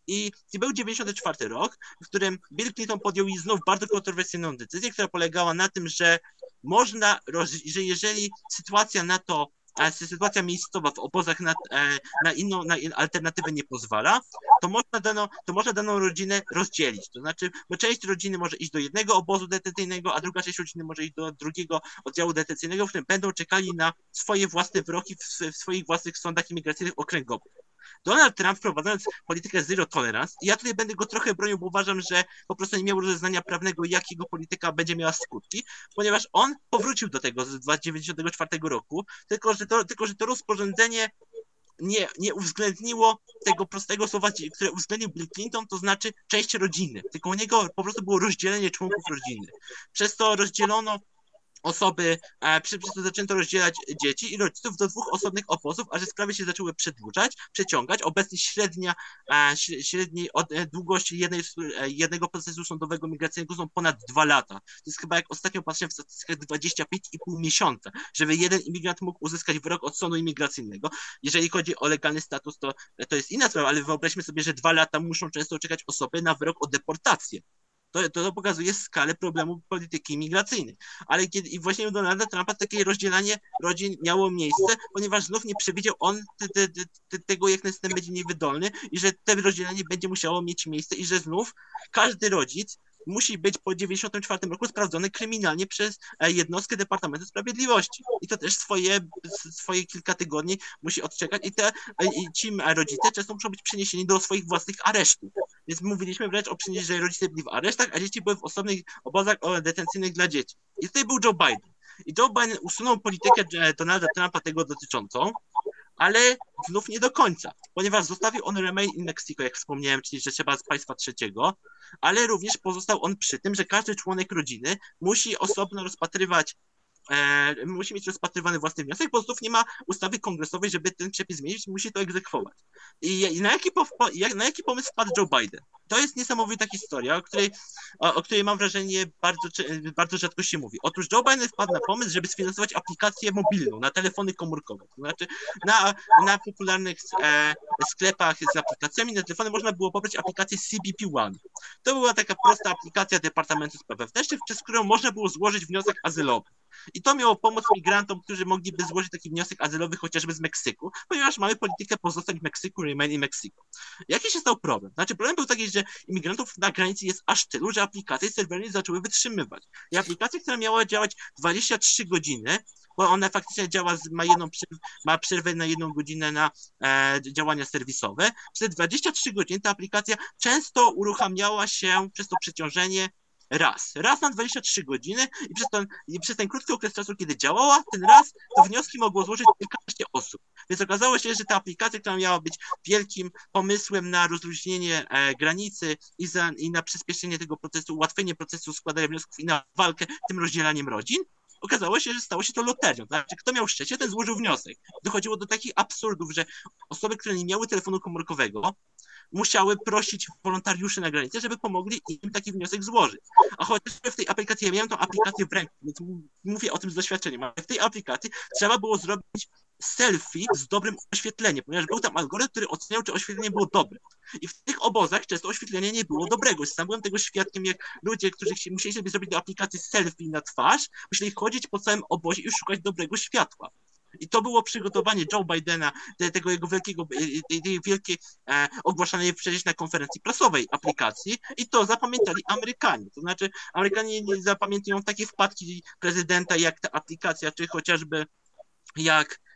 S1: I, I był 94 rok, w którym Bill Clinton podjął znów bardzo kontrowersyjną decyzję, która polegała na tym, że można, że jeżeli sytuacja na to a sytuacja miejscowa w obozach na, e, na inną na alternatywę nie pozwala, to można, daną, to można daną rodzinę rozdzielić. To znaczy, bo część rodziny może iść do jednego obozu detencyjnego, a druga część rodziny może iść do drugiego oddziału detencyjnego, w którym będą czekali na swoje własne wyroki w, w swoich własnych sądach imigracyjnych okręgowych. Donald Trump wprowadzając politykę zero tolerance, i ja tutaj będę go trochę bronił, bo uważam, że po prostu nie miał rozeznania prawnego, jakiego polityka będzie miała skutki, ponieważ on powrócił do tego z 1994 roku, tylko że to, tylko, że to rozporządzenie nie, nie uwzględniło tego prostego słowa, które uwzględnił Bill Clinton, to znaczy część rodziny. Tylko u niego po prostu było rozdzielenie członków rodziny. Przez to rozdzielono osoby, e, przez to zaczęto rozdzielać dzieci i rodziców do dwóch osobnych obozów, a że sprawy się zaczęły przedłużać, przeciągać. Obecnie średnia, e, średniej e, długości jednej, jednego procesu sądowego migracyjnego są ponad dwa lata. To jest chyba, jak ostatnio patrzyłem w statystykach, 25,5 miesiąca, żeby jeden imigrant mógł uzyskać wyrok od sądu imigracyjnego. Jeżeli chodzi o legalny status, to, to jest inna sprawa, ale wyobraźmy sobie, że dwa lata muszą często czekać osoby na wyrok o deportację. To, to pokazuje skalę problemu polityki migracyjnej. Ale kiedy i właśnie u Donalda Trumpa takie rozdzielanie rodzin miało miejsce, ponieważ znów nie przewidział on te, te, te, tego, jak ten system będzie niewydolny i że to rozdzielenie będzie musiało mieć miejsce i że znów każdy rodzic musi być po 94 roku sprawdzony kryminalnie przez e, jednostkę Departamentu Sprawiedliwości. I to też swoje, swoje kilka tygodni musi odczekać i, te, e, i ci rodzice często muszą być przeniesieni do swoich własnych aresztów. Więc mówiliśmy wręcz o przynajmniej, że rodzice byli w aresztach, a dzieci były w osobnych obozach detencyjnych dla dzieci. I tutaj był Joe Biden. I Joe Biden usunął politykę Donalda Trumpa tego dotyczącą, ale znów nie do końca, ponieważ zostawił on Remain in Mexico, jak wspomniałem, czyli że trzeba z państwa trzeciego, ale również pozostał on przy tym, że każdy członek rodziny musi osobno rozpatrywać e, musi mieć rozpatrywany własny wniosek, bo znów nie ma ustawy kongresowej, żeby ten przepis zmienić, musi to egzekwować. I, i na, jaki po, jak, na jaki pomysł wpadł Joe Biden? To jest niesamowita historia, o której, o, o której mam wrażenie bardzo, bardzo rzadko się mówi. Otóż Joe Biden wpadł na pomysł, żeby sfinansować aplikację mobilną na telefony komórkowe. To znaczy na, na popularnych e, sklepach z aplikacjami na telefony można było pobrać aplikację CBP One. To była taka prosta aplikacja Departamentu Spraw Wewnętrznych, przez którą można było złożyć wniosek azylowy. I to miało pomóc migrantom, którzy mogliby złożyć taki wniosek azylowy chociażby z Meksyku, ponieważ mamy politykę pozostać w Meksyku, remain in Mexico. Jaki się stał problem? Znaczy problem był taki, że imigrantów na granicy jest aż tylu, że aplikacje serwery zaczęły wytrzymywać. I aplikacja, która miała działać 23 godziny, bo ona faktycznie działa, ma, jedną, ma przerwę na jedną godzinę na e, działania serwisowe. Przez 23 godziny ta aplikacja często uruchamiała się przez to przeciążenie raz. Raz na 23 godziny i przez ten, i przez ten krótki okres czasu, kiedy działała, ten raz, to wnioski mogło złożyć kilkanaście osób. Więc okazało się, że ta aplikacja, która miała być wielkim pomysłem na rozluźnienie e, granicy i, za, i na przyspieszenie tego procesu, ułatwienie procesu składania wniosków i na walkę tym rozdzielaniem rodzin, okazało się, że stało się to loterią. Znaczy, kto miał szczęście, ten złożył wniosek. Dochodziło do takich absurdów, że osoby, które nie miały telefonu komórkowego, musiały prosić wolontariuszy na granicy, żeby pomogli im taki wniosek złożyć. A chociaż w tej aplikacji, ja miałem tą aplikację w ręku, więc mówię o tym z doświadczeniem, ale w tej aplikacji trzeba było zrobić selfie z dobrym oświetleniem, ponieważ był tam algorytm, który oceniał, czy oświetlenie było dobre. I w tych obozach często oświetlenie nie było dobrego. Sam byłem tego świadkiem, jak ludzie, którzy musieli sobie zrobić do aplikacji selfie na twarz, musieli chodzić po całym obozie i szukać dobrego światła. I to było przygotowanie Joe Bidena, tego jego wielkiego, tej wielkiej e, ogłaszanej przecież na konferencji prasowej aplikacji i to zapamiętali Amerykanie. To znaczy Amerykanie nie zapamiętują takie wpadki prezydenta jak ta aplikacja, czy chociażby jak E,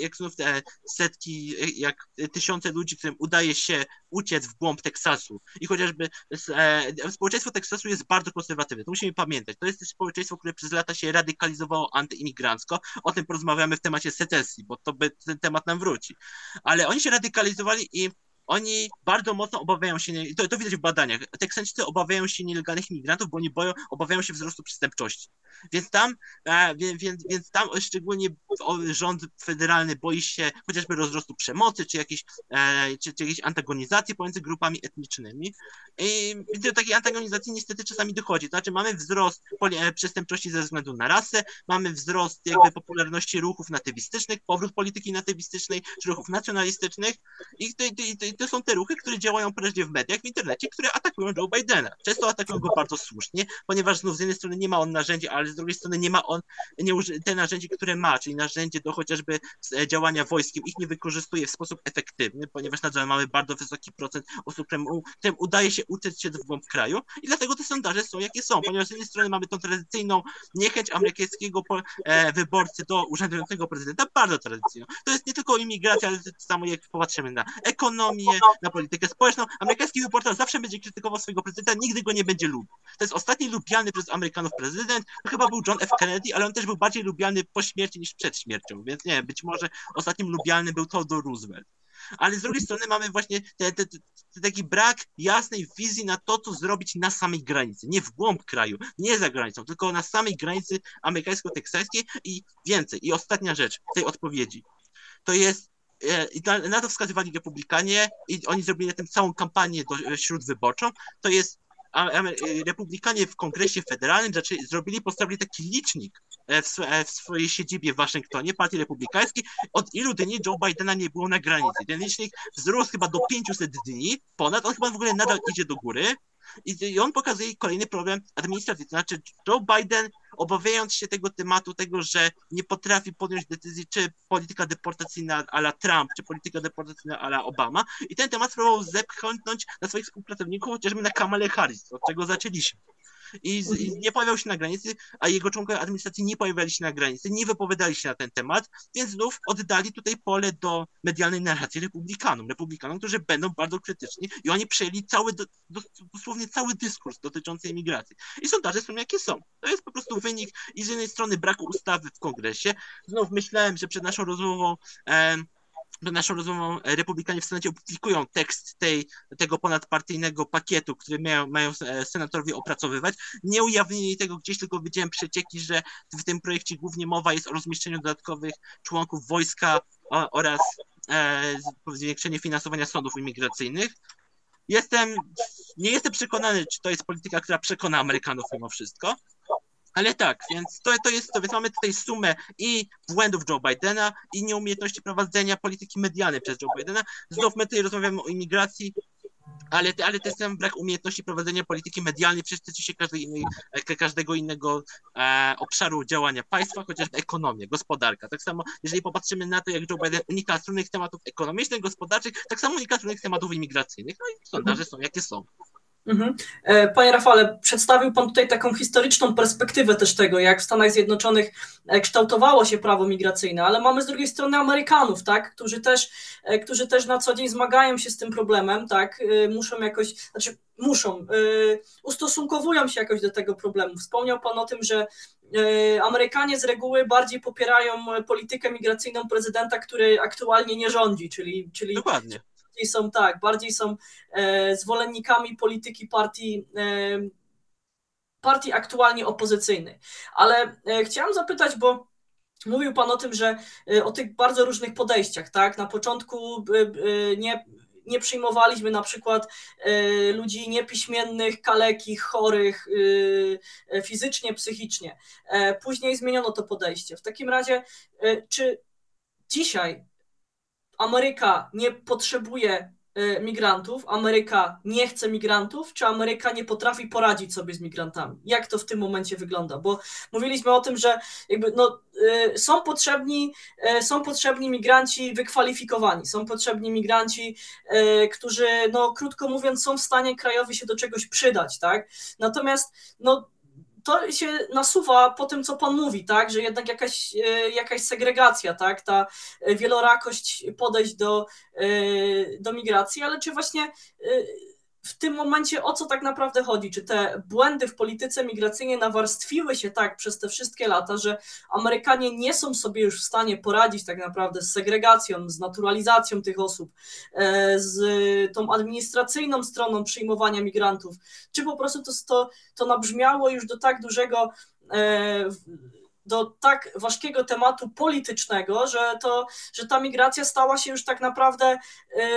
S1: jak znów te setki, jak tysiące ludzi, którym udaje się uciec w głąb Teksasu i chociażby e, społeczeństwo Teksasu jest bardzo konserwatywne, to musimy pamiętać. To jest społeczeństwo, które przez lata się radykalizowało antyimigrancko. O tym porozmawiamy w temacie secesji, bo to by ten temat nam wróci. Ale oni się radykalizowali i oni bardzo mocno obawiają się, to, to widać w badaniach, Teksańczycy obawiają się nielegalnych imigrantów, bo oni boją, obawiają się wzrostu przestępczości. Więc tam, e, więc, więc tam szczególnie rząd federalny boi się chociażby rozrostu przemocy, czy jakiejś, e, czy, czy jakiejś antagonizacji pomiędzy grupami etnicznymi. I do takiej antagonizacji niestety czasami dochodzi. To znaczy mamy wzrost e, przestępczości ze względu na rasę, mamy wzrost jakby popularności ruchów natywistycznych, powrót polityki natywistycznej, czy ruchów nacjonalistycznych i to, to, to, to są te ruchy, które działają prędzej w mediach, w internecie, które atakują Joe Bidena. Często atakują go bardzo słusznie, ponieważ znów z jednej strony nie ma on narzędzi, ale z drugiej strony nie ma on nie uży- te narzędzi, które ma, czyli narzędzie do chociażby e, działania wojskiem, ich nie wykorzystuje w sposób efektywny, ponieważ nadal mamy bardzo wysoki procent osób, którym, którym udaje się uciec się w głąb kraju i dlatego te sondaże są jakie są, ponieważ z jednej strony mamy tą tradycyjną niechęć amerykańskiego e, wyborcy do urzędującego prezydenta, bardzo tradycyjną. To jest nie tylko imigracja, ale to samo jak popatrzymy na ekonomię, na politykę społeczną. Amerykański wyborca zawsze będzie krytykował swojego prezydenta, nigdy go nie będzie lubił. To jest ostatni lubiany przez Amerykanów prezydent, to chyba był John F. Kennedy, ale on też był bardziej lubiany po śmierci niż przed śmiercią, więc nie, być może ostatnim lubiany był Theodore Roosevelt. Ale z drugiej strony mamy właśnie te, te, te, taki brak jasnej wizji na to, co zrobić na samej granicy. Nie w głąb kraju, nie za granicą, tylko na samej granicy amerykańsko-teksańskiej i więcej. I ostatnia rzecz tej odpowiedzi. To jest i na to wskazywali republikanie i oni zrobili na tym całą kampanię do, śródwyborczą, to jest Y, republikanie w kongresie federalnym zaczęli, zrobili, postawili taki licznik e, w, e, w, swojej siedzibie w Waszyngtonie, partii republikańskiej, od ilu dni Joe Bidena nie było na granicy. Ten licznik wzrósł chyba do 500 dni ponad, on chyba w ogóle nadal idzie do góry, i, on pokazuje kolejny problem administracji. To znaczy, Joe Biden, obawiając się tego tematu, tego, że nie potrafi podjąć decyzji, czy polityka deportacyjna ala Trump, czy polityka deportacyjna ala Obama, i ten temat próbował zepchnąć na swoich współpracowników, chociażby na Kamale Harris, od czego zaczęliśmy. I, z, i nie pojawiał się na granicy, a jego członkowie administracji nie pojawiali się na granicy, nie wypowiadali się na ten temat, więc znów oddali tutaj pole do medialnej narracji republikanom, republikanom, którzy będą bardzo krytyczni i oni przejęli cały, do, do, dosłownie cały dyskurs dotyczący imigracji. I sondaże są jakie są. To jest po prostu wynik i z jednej strony braku ustawy w kongresie. Znów myślałem, że przed naszą rozmową e, przed naszą rozmową republikanie w Senacie opublikują tekst tej, tego ponadpartyjnego pakietu, który mają, mają e, senatorowie opracowywać. Nie ujawnili tego gdzieś, tylko widziałem przecieki, że w tym projekcie głównie mowa jest o rozmieszczeniu dodatkowych członków wojska oraz e, zwiększeniu finansowania sądów imigracyjnych. Jestem, nie jestem przekonany, czy to jest polityka, która przekona Amerykanów mimo wszystko, ale tak, więc to, to jest to, więc mamy tutaj sumę i błędów Joe Bidena i nieumiejętności prowadzenia polityki medialnej przez Joe Bidena. Znów my tutaj rozmawiamy o imigracji, ale, ale to ten brak umiejętności prowadzenia polityki medialnej przecież tyczy się każdej innej, e, każdego innego e, obszaru działania państwa, chociażby ekonomia, gospodarka. Tak samo, jeżeli popatrzymy na to, jak Joe Biden unika trudnych tematów ekonomicznych, gospodarczych, tak samo unika trudnych tematów imigracyjnych. No i sondaże są jakie są.
S3: Mhm. E, panie Rafale, przedstawił Pan tutaj taką historyczną perspektywę też tego, jak w Stanach Zjednoczonych e, kształtowało się prawo migracyjne, ale mamy z drugiej strony Amerykanów, tak, którzy też, e, którzy też na co dzień zmagają się z tym problemem, tak, muszą jakoś, znaczy muszą, ustosunkowują się jakoś do tego problemu. Wspomniał Pan o tym, że Amerykanie z reguły bardziej popierają politykę migracyjną prezydenta, który aktualnie nie rządzi, czyli, czyli
S1: Dokładnie
S3: bardziej są tak, bardziej są e, zwolennikami polityki partii, e, partii aktualnie opozycyjnej. Ale e, chciałam zapytać, bo Mówił Pan o tym, że e, o tych bardzo różnych podejściach, tak? Na początku e, e, nie, nie przyjmowaliśmy na przykład ludzi niepiśmiennych, kalekich, chorych fizycznie, psychicznie. Później zmieniono to podejście. W takim razie, czy dzisiaj Ameryka nie potrzebuje y, migrantów, Ameryka nie chce migrantów, czy Ameryka nie potrafi poradzić sobie z migrantami? Jak to w tym momencie wygląda? Bo mówiliśmy o tym, że jakby no, y, są, potrzebni, y, są potrzebni migranci wykwalifikowani, są potrzebni migranci, którzy, no, krótko mówiąc, są w stanie krajowi się do czegoś przydać, tak? Natomiast no, to się nasuwa po tym, co Pan mówi, tak, że jednak jakaś, e, jakaś segregacja, tak, ta wielorakość podejść do, e, do migracji, ale czy właśnie e, w tym momencie o co tak naprawdę chodzi? Czy te błędy w polityce migracyjnej nawarstwiły się tak przez te wszystkie lata, że Amerykanie nie są sobie już w stanie poradzić tak naprawdę z segregacją, z naturalizacją tych osób, e, z tą administracyjną stroną przyjmowania migrantów? Czy po prostu to, to, to nabrzmiało już do tak dużego e, do tak ważkiego tematu politycznego, że, to, że ta migracja stała się już tak naprawdę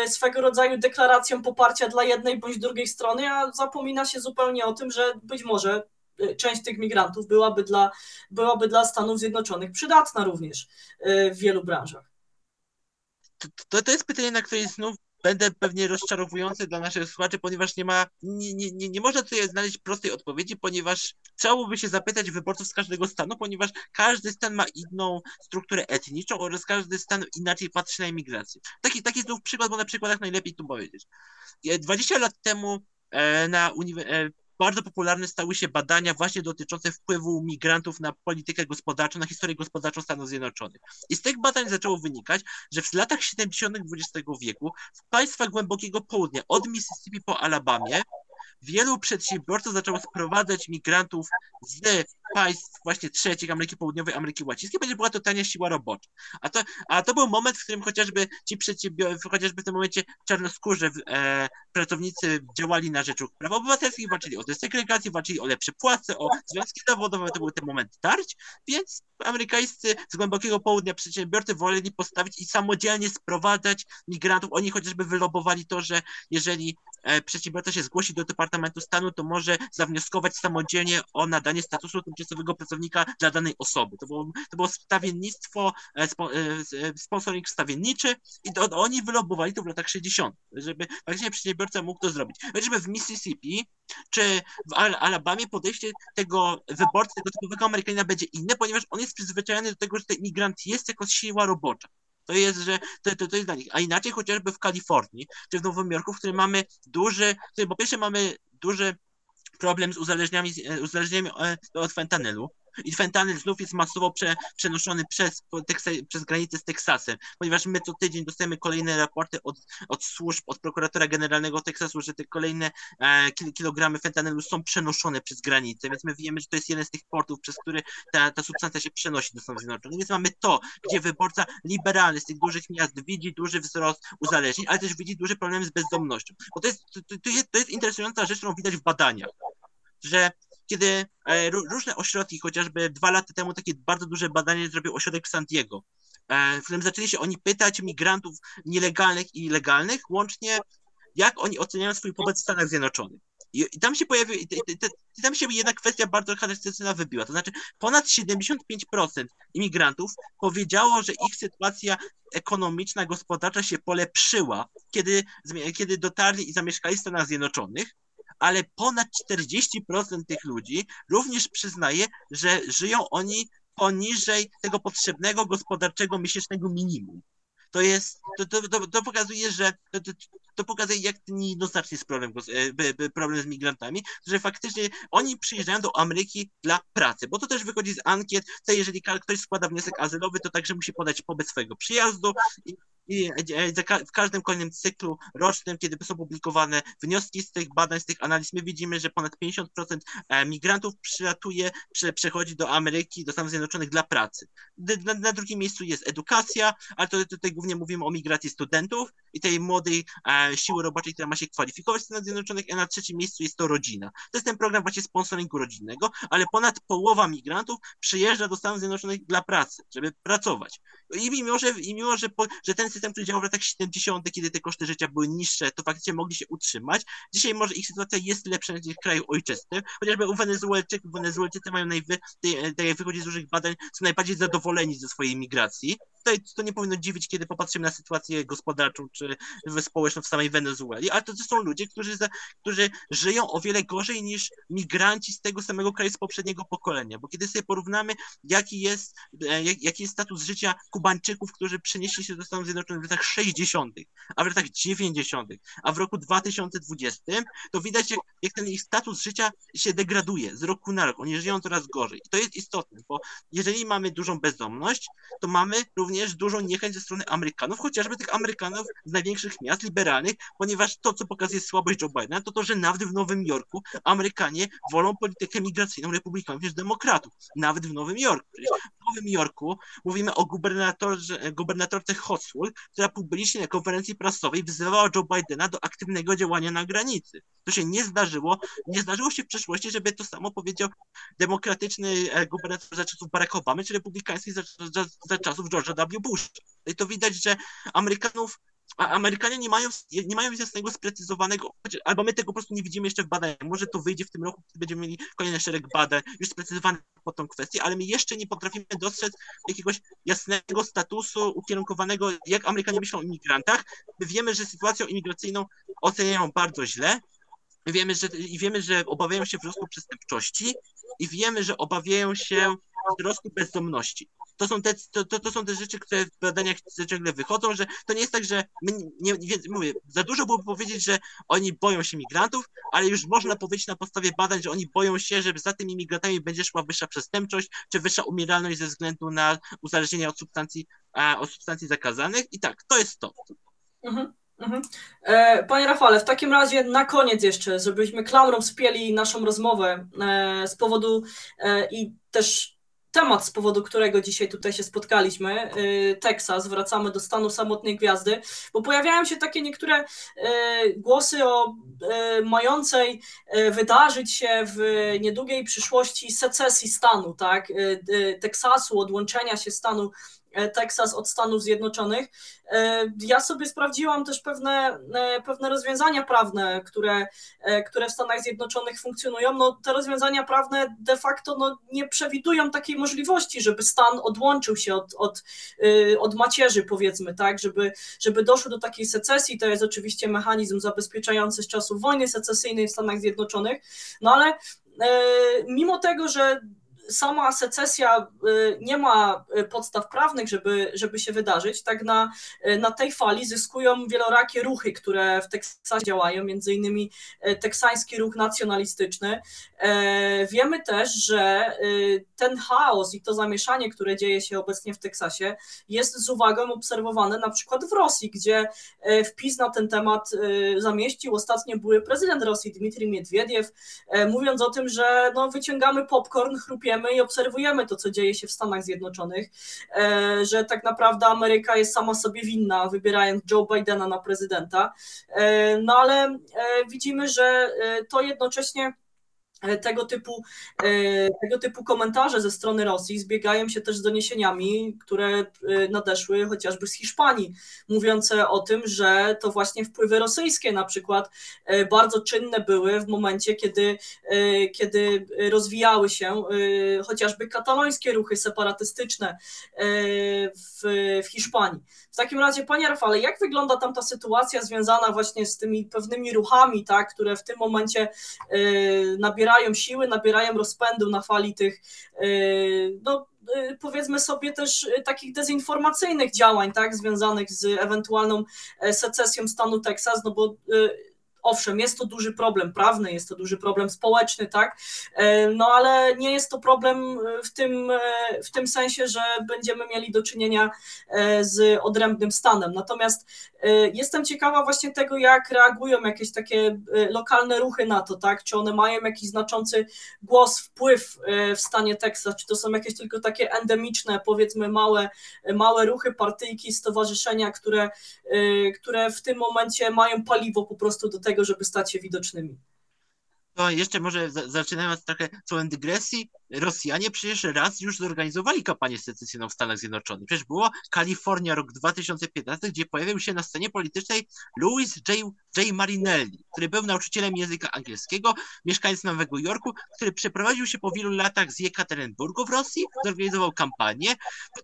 S3: y, swego rodzaju deklaracją poparcia dla jednej bądź drugiej strony, a zapomina się zupełnie o tym, że być może y, część tych migrantów byłaby dla, byłaby dla Stanów Zjednoczonych przydatna również y, w wielu branżach.
S1: To, to, to jest pytanie, na które znów będę pewnie rozczarowujący dla naszych słuchaczy, ponieważ nie ma, nie, nie, nie, nie można tutaj znaleźć prostej odpowiedzi, ponieważ trzeba by się zapytać wyborców z każdego stanu, ponieważ każdy stan ma inną strukturę etniczną oraz każdy stan inaczej patrzy na imigrację. Taki, taki znów przykład, bo na przykładach najlepiej tu powiedzieć. 20 lat temu e, na uniwersytecie bardzo popularne stały się badania właśnie dotyczące wpływu migrantów na politykę gospodarczą, na historię gospodarczą Stanów Zjednoczonych. I z tych badań zaczęło wynikać, że w latach 70. XX wieku w państwach głębokiego południa, od Mississippi po Alabamie, wielu przedsiębiorców zaczęło sprowadzać migrantów z państw właśnie trzecich, Ameryki Południowej, Ameryki Łacińskiej, będzie była to tania siła robocza. A to, a to był moment, w którym chociażby ci przedsiębiorcy, chociażby w tym momencie czarnoskórze e, pracownicy działali na rzecz praw obywatelskich, walczyli o desegregację, walczyli o lepsze płace, o związki zawodowe, to był ten moment tarć, więc amerykańscy z głębokiego południa przedsiębiorcy woleli postawić i samodzielnie sprowadzać migrantów. Oni chociażby wylobowali to, że jeżeli e, przedsiębiorca się zgłosi do Departamentu Stanu, to może zawnioskować samodzielnie o nadanie statusu tymczasowego pracownika dla danej osoby. To było, to było stawiennictwo, e, spo, e, sponsoring stawienniczy i to, oni wylobowali to w latach 60., żeby faktycznie przedsiębiorca mógł to zrobić. Chociażby w Mississippi czy w Alabamie podejście tego wyborcy, tego typowego Amerykanina będzie inne, ponieważ on jest przyzwyczajony do tego, że ten imigrant jest jako siła robocza. To jest, że to, to, to jest dla nich. A inaczej chociażby w Kalifornii czy w Nowym Jorku, w którym mamy duży, w którym po pierwsze mamy duży problem z uzależnieniami, uzależnieniami od fentanylu. I fentanyl znów jest masowo prze, przenoszony przez, przez granicę z Teksasem, ponieważ my co tydzień dostajemy kolejne raporty od, od służb, od prokuratora generalnego Teksasu, że te kolejne e, kilogramy fentanylu są przenoszone przez granicę, więc my wiemy, że to jest jeden z tych portów, przez który ta, ta substancja się przenosi do Stanów Zjednoczonych. Więc mamy to, gdzie wyborca liberalny z tych dużych miast widzi duży wzrost uzależnień, ale też widzi duży problem z bezdomnością. Bo to jest, to, to jest, to jest interesująca rzecz, którą widać w badaniach, że kiedy e, różne ośrodki, chociażby dwa lata temu takie bardzo duże badanie zrobił ośrodek w San Diego, e, w którym zaczęli się oni pytać migrantów nielegalnych i legalnych, łącznie jak oni oceniają swój pobyt w Stanach Zjednoczonych. I, tam się i, i, tam się jedna kwestia bardzo charakterystyczna wybiła, to znaczy ponad 75% imigrantów powiedziało, że ich sytuacja ekonomiczna, gospodarcza się polepszyła, kiedy, kiedy dotarli i zamieszkali w Stanach Zjednoczonych, ale ponad 40% tych ludzi również przyznaje, że żyją oni poniżej tego potrzebnego gospodarczego miesięcznego minimum. To jest, to, to, to, to pokazuje, że to, to, to, pokazuje, jak niejednoznacznie jest problem, e, problem z migrantami, że faktycznie oni przyjeżdżają do Ameryki dla pracy, bo to też wychodzi z ankiet, że jeżeli ktoś składa wniosek azylowy, to także musi podać pobyt swojego przyjazdu i i w każdym kolejnym cyklu rocznym, kiedy są publikowane wnioski z tych badań, z tych analiz, my widzimy, że ponad 50% e, migrantów przylatuje, przechodzi do Ameryki, do Stanów Zjednoczonych dla pracy. Na, na drugim miejscu jest edukacja, ale to, tutaj głównie mówimy o migracji studentów i tej młodej e, siły roboczej, która ma się kwalifikować w Stanach Zjednoczonych, a na trzecim miejscu jest to rodzina. To jest ten program właśnie sponsoringu rodzinnego, ale ponad połowa migrantów przyjeżdża do Stanów Zjednoczonych dla pracy, żeby pracować. I mimo, że, i mimo, że, że ten system, który działał w latach 70., kiedy te koszty życia były niższe, to faktycznie mogli się utrzymać. Dzisiaj może ich sytuacja jest lepsza niż w kraju ojczystym, chociażby u Wenezuelczyków, Wenezuelczycy mają najwy, tak jak wychodzi z różnych badań, są najbardziej zadowoleni ze swojej migracji. Tutaj to nie powinno dziwić, kiedy popatrzymy na sytuację gospodarczą czy społeczną w samej Wenezueli, ale to, to są ludzie, którzy, za, którzy żyją o wiele gorzej niż migranci z tego samego kraju z poprzedniego pokolenia, bo kiedy sobie porównamy, jaki jest, e, jak, jaki jest status życia Kubańczyków, którzy przenieśli się do Stanów Zjednoczonych w latach 60., a w latach 90., a w roku 2020, to widać, jak, jak ten ich status życia się degraduje z roku na rok. Oni żyją coraz gorzej. I to jest istotne, bo jeżeli mamy dużą bezdomność, to mamy również dużą niechęć ze strony Amerykanów, chociażby tych Amerykanów z największych miast liberalnych, ponieważ to, co pokazuje słabość Joe Bidena, to to, że nawet w Nowym Jorku Amerykanie wolą politykę migracyjną republikanów niż demokratów. Nawet w Nowym Jorku. W Nowym Jorku mówimy o gubernatorze, gubernatorce Hotswood, która publicznie na konferencji prasowej wzywała Joe Bidena do aktywnego działania na granicy. To się nie zdarzyło, nie zdarzyło się w przeszłości, żeby to samo powiedział demokratyczny e, gubernator za czasów Barack Obamy, czy republikański za, za, za czasów George'a W. Busha. I to widać, że Amerykanów a Amerykanie nie mają, nie mają jasnego, sprecyzowanego, albo my tego po prostu nie widzimy jeszcze w badaniach. Może to wyjdzie w tym roku, kiedy będziemy mieli kolejny szereg badań już sprecyzowanych po tą kwestię, ale my jeszcze nie potrafimy dostrzec jakiegoś jasnego statusu ukierunkowanego, jak Amerykanie myślą o imigrantach. My wiemy, że sytuację imigracyjną oceniają bardzo źle, wiemy, że, i wiemy, że obawiają się wzrostu przestępczości i wiemy, że obawiają się wzrostu bezdomności to są te, to, to, to, są te rzeczy, które w badaniach ciągle wychodzą, że to nie jest tak, że my nie, nie, mówię, za dużo byłoby powiedzieć, że oni boją się migrantów, ale już można powiedzieć na podstawie badań, że oni boją się, że za tymi migrantami będzie szła wyższa przestępczość, czy wyższa umieralność ze względu na uzależnienie od substancji, a, od substancji zakazanych i tak, to jest to.
S3: Mhm. Mhm. E, panie Rafale, w takim razie na koniec jeszcze, żebyśmy klamrą spieli naszą rozmowę e, z powodu e, i też temat, z powodu którego dzisiaj tutaj się spotkaliśmy, y, Teksas, wracamy do stanu samotnej gwiazdy, bo pojawiają się takie niektóre y, głosy o y, mającej wydarzyć się w niedługiej przyszłości secesji stanu, tak, Teksasu, odłączenia się stanu Teksas od Stanów Zjednoczonych. E, ja sobie sprawdziłam też pewne, e, pewne rozwiązania prawne, które, które w Stanach Zjednoczonych funkcjonują. No, te rozwiązania prawne de facto no, nie przewidują takiej możliwości, żeby stan odłączył się od, od, od macierzy, powiedzmy, tak, żeby, żeby doszło do takiej secesji. To jest oczywiście mechanizm zabezpieczający z czasów wojny secesyjnej w Stanach Zjednoczonych, no ale mimo tego, że sama secesja nie ma podstaw prawnych, żeby, żeby się wydarzyć. Tak na, na tej fali zyskują wielorakie ruchy, które w Teksasie działają, między innymi teksański ruch nacjonalistyczny. Wiemy też, że ten chaos i to zamieszanie, które dzieje się obecnie w Teksasie, jest z uwagą obserwowane na przykład w Rosji, gdzie wpis na ten temat zamieścił ostatnio były prezydent Rosji Dmitrij Miedwiediew, mówiąc o tym, że no, wyciągamy popcorn, chrupiemy i obserwujemy to, co dzieje się w Stanach Zjednoczonych, e, że tak naprawdę Ameryka jest sama sobie winna, wybierając Joe Bidena na prezydenta. E, no ale e, widzimy, że to jednocześnie tego typu, e, tego typu komentarze ze strony Rosji zbiegają się też z doniesieniami, które e, nadeszły chociażby z Hiszpanii, mówiące o tym, że to właśnie wpływy rosyjskie na przykład bardzo czynne były w momencie, kiedy, kiedy rozwijały się chociażby katalońskie ruchy separatystyczne w, w Hiszpanii. W takim razie, panie Rafale, jak wygląda tam ta sytuacja związana właśnie z tymi pewnymi ruchami, tak, które w tym momencie nabierają nabierają siły, nabierają rozpędu na fali tych, y, no, y, powiedzmy sobie też y, takich dezinformacyjnych działań, tak, związanych z ewentualną e, secesją stanu Teksas, no bo owszem, jest to duży problem prawny, jest to duży problem społeczny, tak, e, no ale nie jest to problem w tym, e, w tym sensie, że będziemy mieli do czynienia z odrębnym stanem. Natomiast jestem ciekawa właśnie tego, jak reagują jakieś takie lokalne ruchy na to, tak, czy one mają jakiś znaczący głos, wpływ w stanie Teksas, czy to są jakieś tylko takie endemiczne, powiedzmy małe, małe ruchy, partyjki, stowarzyszenia, które, które w tym momencie mają paliwo po prostu do tego, tego, żeby stać się widocznymi.
S1: To jeszcze może zaczynając trochę słowem dygresji, Rosjanie przecież raz już zorganizowali kampanię secesyjną w Stanach Zjednoczonych. Przecież było Kalifornia rok 2015, gdzie pojawił się na scenie politycznej Louis J. J. Marinelli, który był nauczycielem języka angielskiego, mieszkając Nowego Jorku, który przeprowadził się po wielu latach z Jekaterinburgu w Rosji, zorganizował kampanię.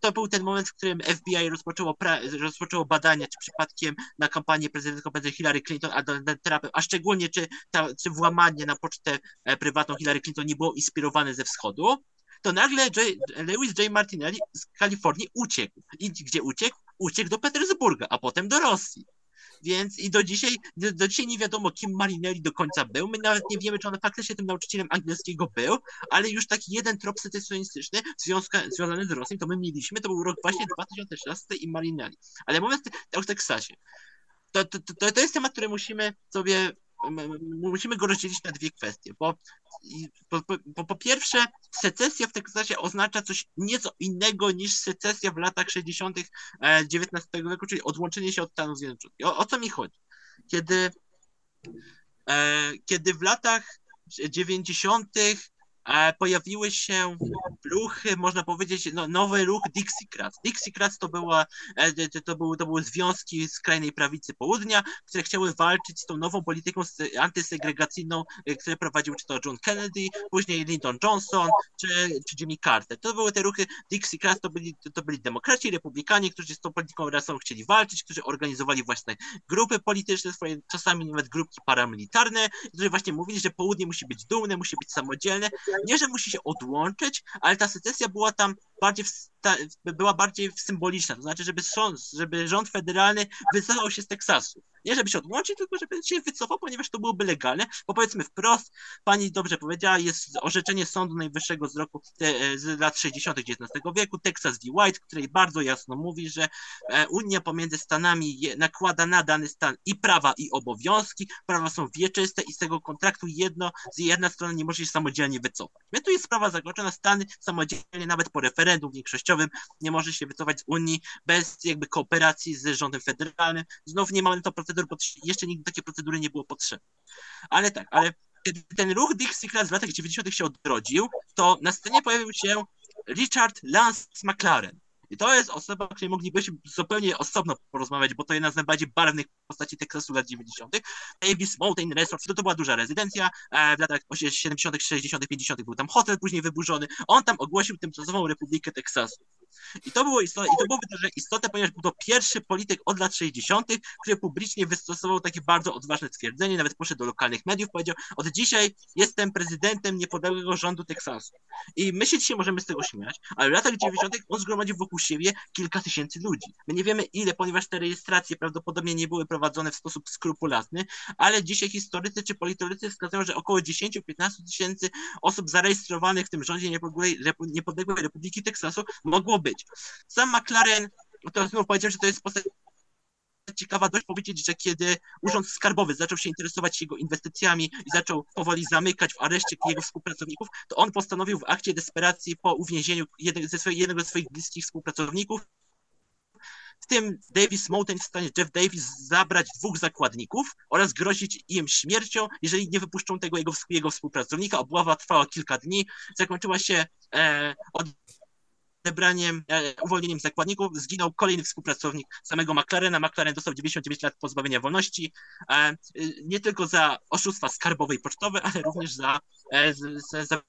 S1: To był ten moment, w którym FBI rozpoczęło, rozpoczęło badania, czy przypadkiem na kampanię prezydentką będzie Hillary Clinton, a, a szczególnie czy, ta, czy włamanie na pocztę e, prywatną Hillary Clinton nie było inspirowane ze wschodu to nagle J, Lewis J. Martinelli z Kalifornii uciekł. I gdzie uciekł? Uciekł do Petersburga, a potem do Rosji. Więc i do dzisiaj, do, do, dzisiaj nie wiadomo, kim Marinelli do końca był. My nawet nie wiemy, czy on faktycznie tym nauczycielem angielskiego był, ale już taki jeden trop secesjonistyczny związany z Rosją, to my mieliśmy. To był rok właśnie 2016 i Marinelli. Ale mówiąc o Teksasie, to, to, to, to jest temat, który musimy sobie musimy go rozdzielić na dwie kwestie, bo po, po, po, pierwsze secesja w Teksasie oznacza coś nieco innego niż secesja w latach 60. XIX e, wieku, czyli odłączenie się od Stanów Zjednoczonych. O, o co mi chodzi? Kiedy, e, kiedy w latach 90 pojawiły się ruchy, można powiedzieć, no, nowy ruch Dixiecrats. Dixiecrats to, była, e, to, były, to były związki skrajnej prawicy południa, które chciały walczyć z tą nową polityką antysegregacyjną, e, które prowadził czy to John Kennedy, później Lyndon Johnson, czy, czy Jimmy Carter. To były te ruchy Dixiecrats, to byli, to byli demokraci, republikanie, którzy z tą polityką rasową chcieli walczyć, którzy organizowali właśnie grupy polityczne, swoje czasami nawet grupki paramilitarne, którzy właśnie mówili, że południe musi być dumne, musi być samodzielne, nie, że musi się odłączyć, ale ta secesja była tam bardziej ta, była bardziej symboliczna, to znaczy, żeby, rząd, żeby rząd federalny wycofał się z Teksasu. Nie żeby się odłączyć, tylko żeby się wycofał, ponieważ to byłoby legalne, bo powiedzmy wprost, pani dobrze powiedziała, jest orzeczenie Sądu Najwyższego z roku te, z lat 60. XIX wieku, Texas v. White, której bardzo jasno mówi, że e, Unia pomiędzy Stanami nakłada na dany stan i prawa, i obowiązki, prawa są wieczyste i z tego kontraktu jedno, z jedna strona nie może się samodzielnie wycofać. My tu jest sprawa zakończona, Stany samodzielnie, nawet po referendum nie może się wycofać z Unii bez jakby kooperacji z rządem federalnym. Znów nie mamy to procedur, bo jeszcze nigdy takie procedury nie było potrzebne. Ale tak, ale kiedy ten ruch Dixiecrats w latach 90. się odrodził, to na scenie pojawił się Richard Lance McLaren. I to jest osoba, o której moglibyśmy zupełnie osobno porozmawiać, bo to jedna z najbardziej barwnych postaci Teksasu lat 90. Davis Mountain Resort, to, to była duża rezydencja, e, w latach 70., 60., 50. był tam hotel później wyburzony. On tam ogłosił tymczasową Republikę Teksasu. I to było istotne, i to było wydarzenie istotne, ponieważ był to pierwszy polityk od lat 60., który publicznie wystosował takie bardzo odważne stwierdzenie, nawet poszedł do lokalnych mediów, powiedział, od dzisiaj jestem prezydentem niepodległego rządu Teksasu. I my się dzisiaj możemy z tego śmiać, ale w latach 90. on zgromadził wokół siebie kilka tysięcy ludzi. My nie wiemy ile, ponieważ te rejestracje prawdopodobnie nie były prowadzone w sposób skrupulatny, ale dzisiaj historycy czy politycy wskazują, że około 10-15 tysięcy osób zarejestrowanych w tym rządzie niepodległej, Republiki Teksasu mogło być. Sam McLaren, to znów powiedział, że to jest postać ciekawa dość powiedzieć, że kiedy Urząd Skarbowy zaczął się interesować jego inwestycjami i zaczął powoli zamykać w areszcie jego współpracowników, to on postanowił w akcie desperacji po uwięzieniu jednego ze swoich, jednego ze swoich bliskich współpracowników w tym Davis Mountain w stanie Jeff Davis zabrać dwóch zakładników oraz grozić im śmiercią, jeżeli nie wypuszczą tego jego, jego współpracownika. Obława trwała kilka dni, zakończyła się e, odebraniem, e, uwolnieniem zakładników. Zginął kolejny współpracownik samego McLarena. McLaren dostał 99 lat pozbawienia wolności, e, nie tylko za oszustwa skarbowe i pocztowe, ale również za, e, za, za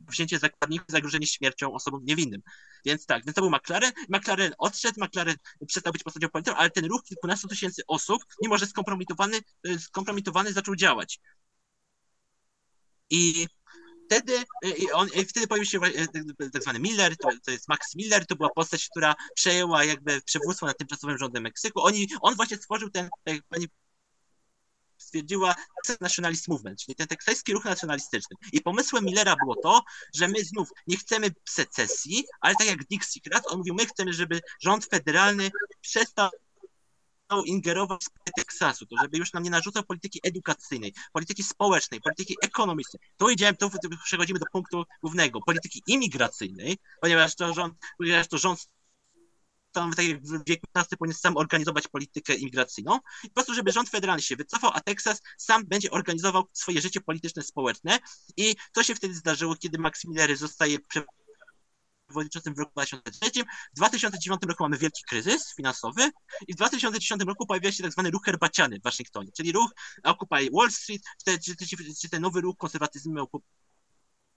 S1: wzięcie zakładników, zagrożenie śmiercią osobom niewinnym. Więc tak, więc to był McLaren. McLaren odszedł, McLaren przestał być postacią polityczną, ale ten ruch kilkunastu tysięcy osób, mimo że skompromitowany, e, skompromitowany zaczął działać. I wtedy, e, on, wtedy pojawił się e, tak zwany Miller, to, to, jest Max Miller, to była postać, która przejęła jakby przywództwo nad tymczasowym rządem Meksyku. Oni, on właśnie stworzył ten, tak jak pani stwierdziła Nationalist Movement, czyli ten teksański ruch nacjonalistyczny. I pomysłem Millera było to, że my znów nie chcemy secesji, ale tak jak Dixiecrat, on mówił, my chcemy, żeby rząd federalny przestał ingerować sprawy Teksasu, to żeby już nam nie narzucał polityki edukacyjnej, polityki społecznej, polityki ekonomicznej. Tu idziemy, tu przechodzimy do punktu głównego, polityki imigracyjnej, ponieważ to rząd, ponieważ to rząd tam w wieku XV powinien sam organizować politykę imigracyjną. I po prostu, żeby rząd federalny się wycofał, a Teksas sam będzie organizował swoje życie polityczne, społeczne. I co się wtedy zdarzyło, kiedy Max Miller zostaje przewodniczącym w roku 2003. W 2009 roku mamy wielki kryzys finansowy i w 2010 roku pojawia się tak zwany ruch herbaciany w Waszyngtonie, czyli ruch Occupy Wall Street, czy, czy, czy ten nowy ruch konserwatyzmu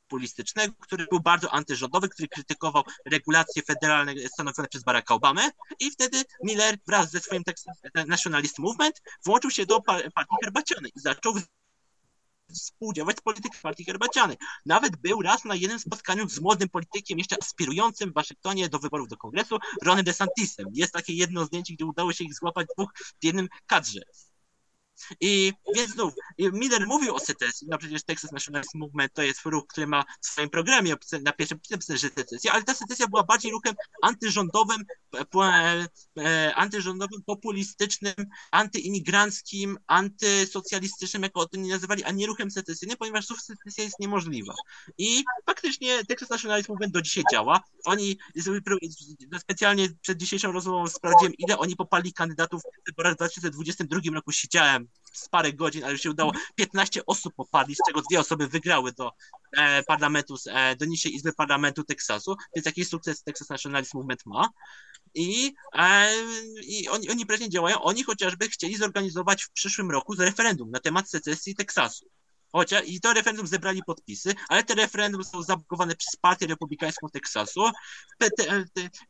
S1: populistycznego, który był bardzo antyrządowy, który krytykował regulacje federalne stanowione przez Baracka Obamę i wtedy Miller wraz ze swoim Texas Nationalist Movement włączył się do partii herbacianej i zaczął współdziałać z polityką partii herbacianej. Nawet był raz na jednym spotkaniu z młodym politykiem, jeszcze aspirującym w Waszyngtonie do wyborów do kongresu, Ronem DeSantisem. Jest takie jedno zdjęcie, gdzie udało się ich złapać dwóch w jednym kadrze. I więc znów, Miller mówił o secesji, no przecież Texas Nationalist Movement to jest ruch, który ma w swoim programie na pierwszym napisane, że secesja, ale ta secesja była bardziej ruchem antyrządowym, e, antyrządowym, populistycznym, antyimigranckim, antysocjalistycznym, jak o tym nie nazywali, a nie ruchem secesyjnym, ponieważ słów secesja jest niemożliwa. I faktycznie Texas Nationalist Movement do dzisiaj działa. Oni specjalnie przed dzisiejszą rozmową sprawdziłem, ile oni popali kandydatów w wyborach w 2022 roku. Siedziałem z parę godzin, ale już się udało 15 osób popadli, z czego dwie osoby wygrały do e, parlamentu, e, do niższej izby parlamentu Teksasu, więc jakiś sukces Texas Nationalist Movement ma. I, e, i oni, oni prężnie działają. Oni chociażby chcieli zorganizować w przyszłym roku referendum na temat secesji Teksasu. Chociaż i to referendum zebrali podpisy, ale te referendum są zablokowane przez Partię Republikańską Teksasu. W,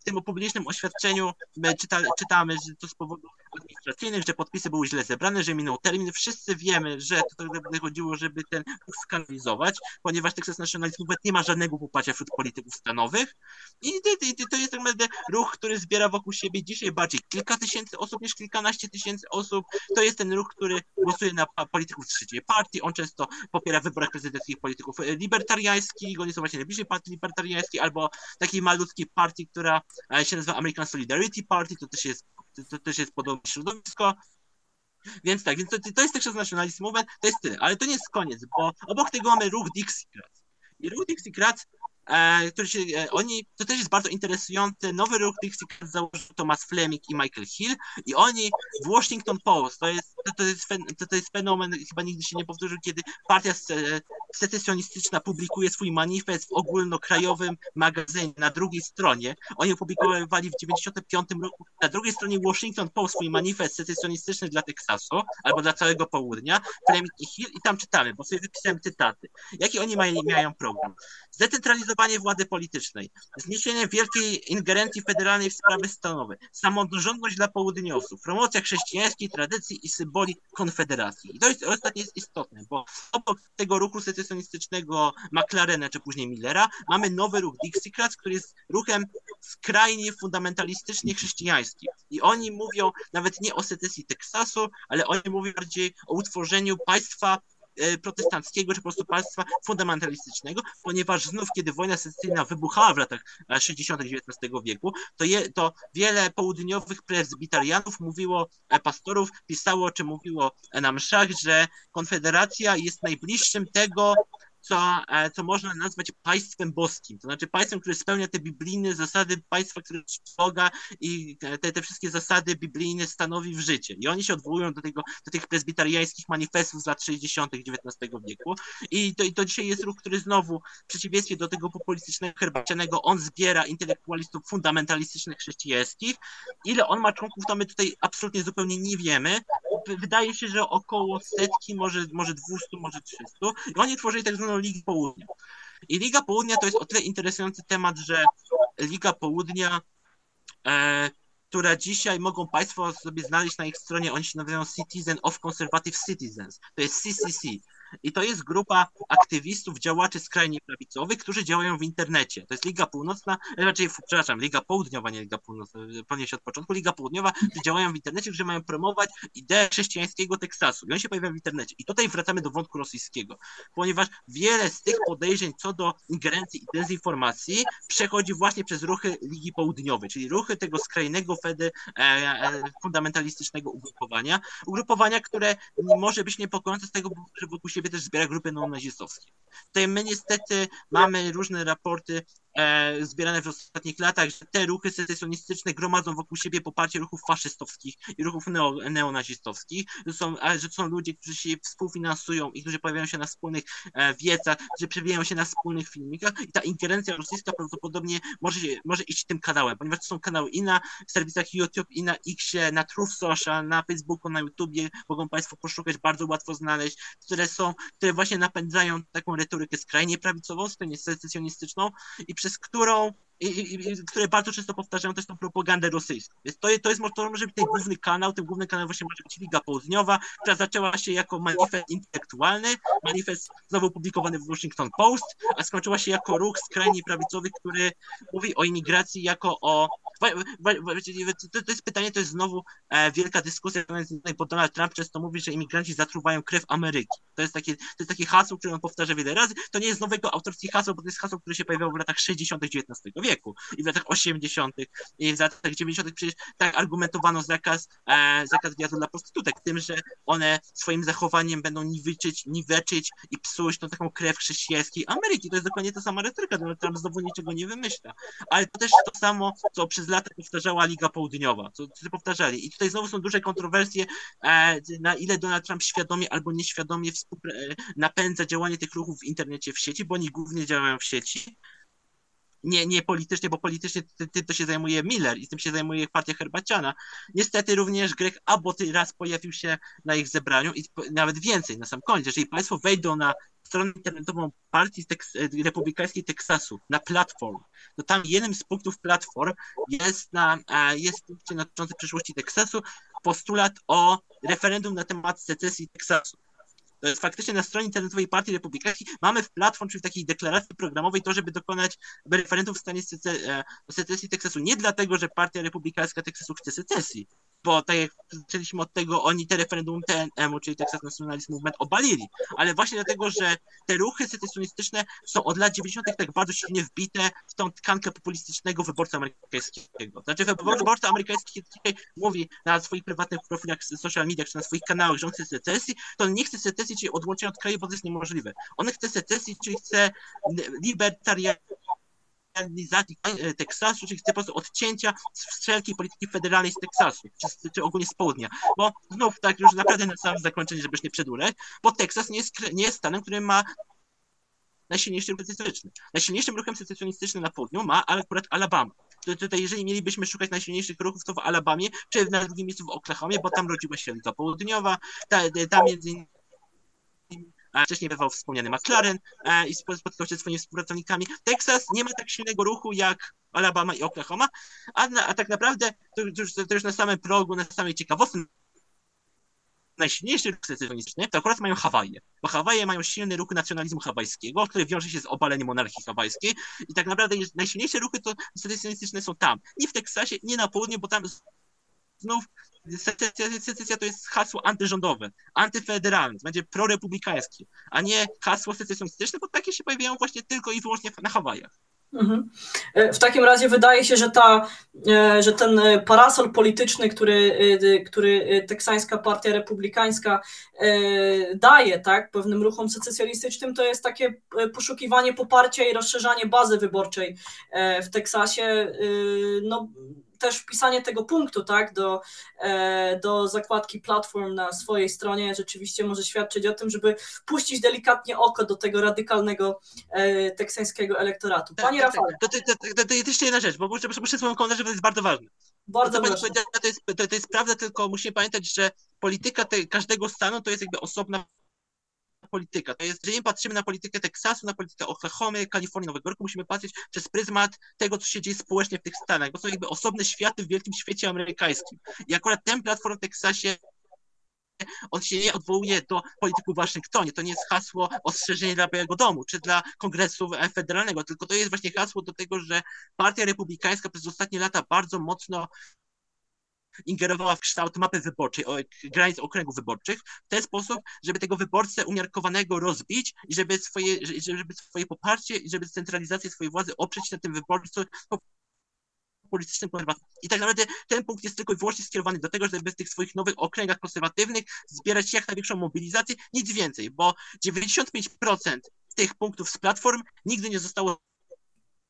S1: w tym publicznym oświadczeniu czyta, czytamy, że to z powodów administracyjnych, że podpisy były źle zebrane, że minął termin. Wszyscy wiemy, że to tak naprawdę chodziło, żeby ten skanalizować, ponieważ Texas Nationalism Movement nie ma żadnego poparcia wśród polityków stanowych. I to jest tak naprawdę ruch, który zbiera wokół siebie dzisiaj bardziej kilka tysięcy osób niż kilkanaście tysięcy osób. To jest ten ruch, który głosuje na polityków trzeciej partii. On często popiera w wyborach prezydenckich polityków e, libertariańskich, oni są właśnie najbliżej partii libertariańskiej, albo takiej malutkiej partii, która e, się nazywa American Solidarity Party, to też jest, to, też jest podobne środowisko. Więc tak, więc to, to jest Texas Nationalist Movement, to jest tyle, ale to nie jest koniec, bo obok tego mamy ruch Dixiecrats. I ruch Dixiecrats e, który się, e, oni, to też jest bardzo interesujące, nowy ruch Dixie założył Thomas Fleming i Michael Hill i oni w Washington Post, to jest, to, to, jest, to, to jest fenomen, chyba nigdy się nie powtórzył, kiedy partia secesjonistyczna publikuje swój manifest w ogólnokrajowym magazynie na drugiej stronie. Oni opublikowali w 95 roku na drugiej stronie Washington Post swój manifest secesjonistyczny dla Teksasu albo dla całego południa, Fleming i Hill i tam czytamy, bo sobie wypisałem cytaty. Jaki oni mają, mają program? Zdecentralizować przerwanie władzy politycznej, zniesienie wielkiej ingerencji federalnej w sprawy stanowe, samorządność dla południowców, promocja chrześcijańskiej tradycji i symboli konfederacji. I to jest ostatnie jest istotne, bo obok tego ruchu secesjonistycznego McLarena czy później Millera mamy nowy ruch Dixiecrats, który jest ruchem skrajnie fundamentalistycznie chrześcijańskim. I oni mówią nawet nie o secesji Teksasu, ale oni mówią bardziej o utworzeniu państwa protestanckiego, czy po prostu państwa fundamentalistycznego, ponieważ znów, kiedy wojna secesyjna wybuchała w latach e, 60. XIX wieku, to, je, to wiele południowych prezbitarianów mówiło, e, pastorów pisało, czy mówiło e, na mszach, że Konfederacja jest najbliższym tego, co, e, co można nazwać państwem boskim, to znaczy państwem, które spełnia te biblijne zasady państwa, które Boga i te, te wszystkie zasady biblijne stanowi w życie. I oni się odwołują do, tego, do tych prezbitariańskich manifestów z lat 60. XIX wieku. I to, I to dzisiaj jest ruch, który znowu w przeciwieństwie do tego populistycznego herbacianego, on zbiera intelektualistów fundamentalistycznych chrześcijańskich. Ile on ma członków, to my tutaj absolutnie zupełnie nie wiemy. Wydaje się, że około setki, może, może 200, może 300. I oni tworzyli tak zwaną Ligę Południa. I Liga Południa to jest o tyle interesujący temat, że Liga Południa, e, która dzisiaj mogą Państwo sobie znaleźć na ich stronie, oni się nazywają Citizen of Conservative Citizens, to jest CCC. I to jest grupa aktywistów, działaczy skrajnie prawicowych, którzy działają w internecie. To jest Liga Północna, e, raczej, przepraszam, Liga Południowa, nie Liga Północna, ponieść od początku, Liga Południowa, którzy działają w internecie, którzy mają promować ideę chrześcijańskiego Teksasu. I oni się pojawiają w internecie. I tutaj wracamy do wątku rosyjskiego, ponieważ wiele z tych podejrzeń co do ingerencji i dezinformacji przechodzi właśnie przez ruchy Ligi Południowej, czyli ruchy tego skrajnego Fedy e, e, fundamentalistycznego ugrupowania. Ugrupowania, które może być niepokojące z tego, że wokół siebie też zbiera grupy neonazistowskie. Tutaj my niestety mamy różne raporty e, zbierane w ostatnich latach, że te ruchy secesjonistyczne gromadzą wokół siebie poparcie ruchów faszystowskich i ruchów neo, neonazistowskich, że są, że są ludzie, którzy się współfinansują i którzy pojawiają się na wspólnych e, wiecach, że przewijają się na wspólnych filmikach i ta ingerencja rosyjska prawdopodobnie może, może iść tym kanałem, ponieważ to są kanały i na serwisach YouTube, i na Xie, na Truth Social, na Facebooku, na YouTubie, mogą Państwo poszukać, bardzo łatwo znaleźć, które są, które właśnie napędzają taką retorykę skrajnie prawicową, skrajnie secesjonistyczną i przez którą i, i, i, które bardzo często powtarzają też tą propagandę rosyjską. Więc to, to jest to może być ten główny kanał, ten główny kanał właśnie może być Liga Południowa, która zaczęła się jako manifest intelektualny, manifest znowu publikowany w Washington Post, a skończyła się jako ruch skrajnie prawicowy, który mówi o imigracji jako o to, to jest pytanie, to jest znowu e, wielka dyskusja, bo Donald Trump często mówi, że imigranci zatruwają krew Ameryki. To jest takie, to jest takie hasło, które on powtarza wiele razy. To nie jest nowego autorstwa hasło, bo to jest hasło, które się pojawiało w latach 60. XIX wieku i w latach 80. i w latach 90. przecież tak argumentowano zakaz, e, zakaz wjazdu dla prostytutek, tym, że one swoim zachowaniem będą niweczyć, niweczyć i psuć tą taką krew chrześcijańskiej Ameryki. To jest dokładnie ta sama retoryka, Donald Trump znowu niczego nie wymyśla. Ale to też to samo, co przez lata powtarzała Liga Południowa, co, co powtarzali. I tutaj znowu są duże kontrowersje, e, na ile Donald Trump świadomie albo nieświadomie współpra- napędza działanie tych ruchów w internecie, w sieci, bo oni głównie działają w sieci nie, nie politycznie, bo politycznie tym to się zajmuje Miller i tym się zajmuje partia Herbaciana. Niestety również Greg Abbott raz pojawił się na ich zebraniu i nawet więcej na sam koniec. Jeżeli Państwo wejdą na stronę internetową Partii Teks- Republikańskiej Teksasu na platform, to tam jednym z punktów platform jest na jest punkcie dotyczący przyszłości Teksasu postulat o referendum na temat secesji Teksasu faktycznie na stronie internetowej Partii Republikańskiej mamy w platform, czyli w takiej deklaracji programowej to, żeby dokonać referendum w stanie secesji Teksasu. Nie dlatego, że Partia Republikańska Teksasu chce secesji, bo tak jak zaczęliśmy od tego, oni te referendum TNM, czyli Texas Nationalist Movement, obalili, ale właśnie dlatego, że te ruchy secesjonistyczne są od lat 90. tak bardzo silnie wbite w tą tkankę populistycznego wyborcy amerykańskiego. Znaczy wyborca amerykański dzisiaj mówi na swoich prywatnych profilach social mediach, czy na swoich kanałach, że on chce secesji, to on nie chce secesji, czyli odłączenia od kraju, bo to jest niemożliwe. On chce secesji, czyli chce libertarianizmu federalizacji e, Teksasu, czyli chce po prostu odcięcia z wszelkiej polityki federalnej z Teksasu, czy, czy ogólnie z południa. Bo znów tak już naprawdę na samym zakończenie, żebyś nie przedłużać, bo Teksas nie jest, nie jest stanem, który ma najsilniejszy ruch secesjonistyczny. Najsilniejszym ruchem secesjonistycznym na południu ma akurat Alabama. Tutaj, jeżeli mielibyśmy szukać najsilniejszych ruchów, to w Alabamie, czy na drugim miejscu w Oklahomie, bo tam rodziła się Liga Południowa, tam między innymi wcześniej bywał wspomniany McLaren i spotkał się ze swoimi współpracownikami. Teksas nie ma tak silnego ruchu jak Alabama i Oklahoma, a, a tak naprawdę to już, to już na samym progu, na samej ciekawostce, najsilniejszy ruch secesjonistyczny to akurat mają Hawaje, bo Hawaje mają silny ruch nacjonalizmu hawajskiego, który wiąże się z obaleniem monarchii hawajskiej i tak naprawdę najsilniejsze ruchy to secesjonistyczne są tam, nie w Teksasie, nie na południu, bo tam znów secesja to jest hasło antyrządowe, antyfederalne, będzie prorepublikańskie, a nie hasło secesjonistyczne, bo takie się pojawiają właśnie tylko i wyłącznie na Hawajach.
S3: Mhm. E, w takim razie wydaje się, że, ta, e, że ten parasol polityczny, który, e, który teksańska partia republikańska daje tak, pewnym ruchom secesjonistycznym, to jest takie poszukiwanie poparcia i rozszerzanie bazy wyborczej w Teksasie. No, też wpisanie tego punktu tak, do, e, do zakładki platform na swojej stronie rzeczywiście może świadczyć o tym, żeby puścić delikatnie oko do tego radykalnego e, teksańskiego elektoratu. Panie tak, tak, tak. Rafale.
S1: To, to, to, to, jest jeszcze jedna rzecz, bo muszę, muszę swoją komentarz, że to jest bardzo ważne. Bardzo to, to, jest, to, to jest prawda, tylko musimy pamiętać, że polityka te, każdego stanu to jest jakby osobna polityka. To jest, jeżeli patrzymy na politykę Teksasu, na politykę Oklahoma, Kalifornii, Nowego Jorku, musimy patrzeć przez pryzmat tego, co się dzieje społecznie w tych stanach, bo są jakby osobne światy w wielkim świecie amerykańskim. I akurat ten platform w Teksasie on się nie odwołuje do polityków w Waszyngtonie. To nie jest hasło ostrzeżenie dla Białego Domu czy dla Kongresu Federalnego, tylko to jest właśnie hasło do tego, że Partia Republikańska przez ostatnie lata bardzo mocno ingerowała w kształt mapy wyborczej, granic okręgów wyborczych, w ten sposób, żeby tego wyborcę umiarkowanego rozbić i żeby swoje, żeby swoje poparcie i żeby centralizację swojej władzy oprzeć na tym wyborcy politycznym I tak naprawdę ten punkt jest tylko i wyłącznie skierowany do tego, żeby w tych swoich nowych okręgach konserwatywnych zbierać jak największą mobilizację, nic więcej, bo 95% tych punktów z platform nigdy nie zostało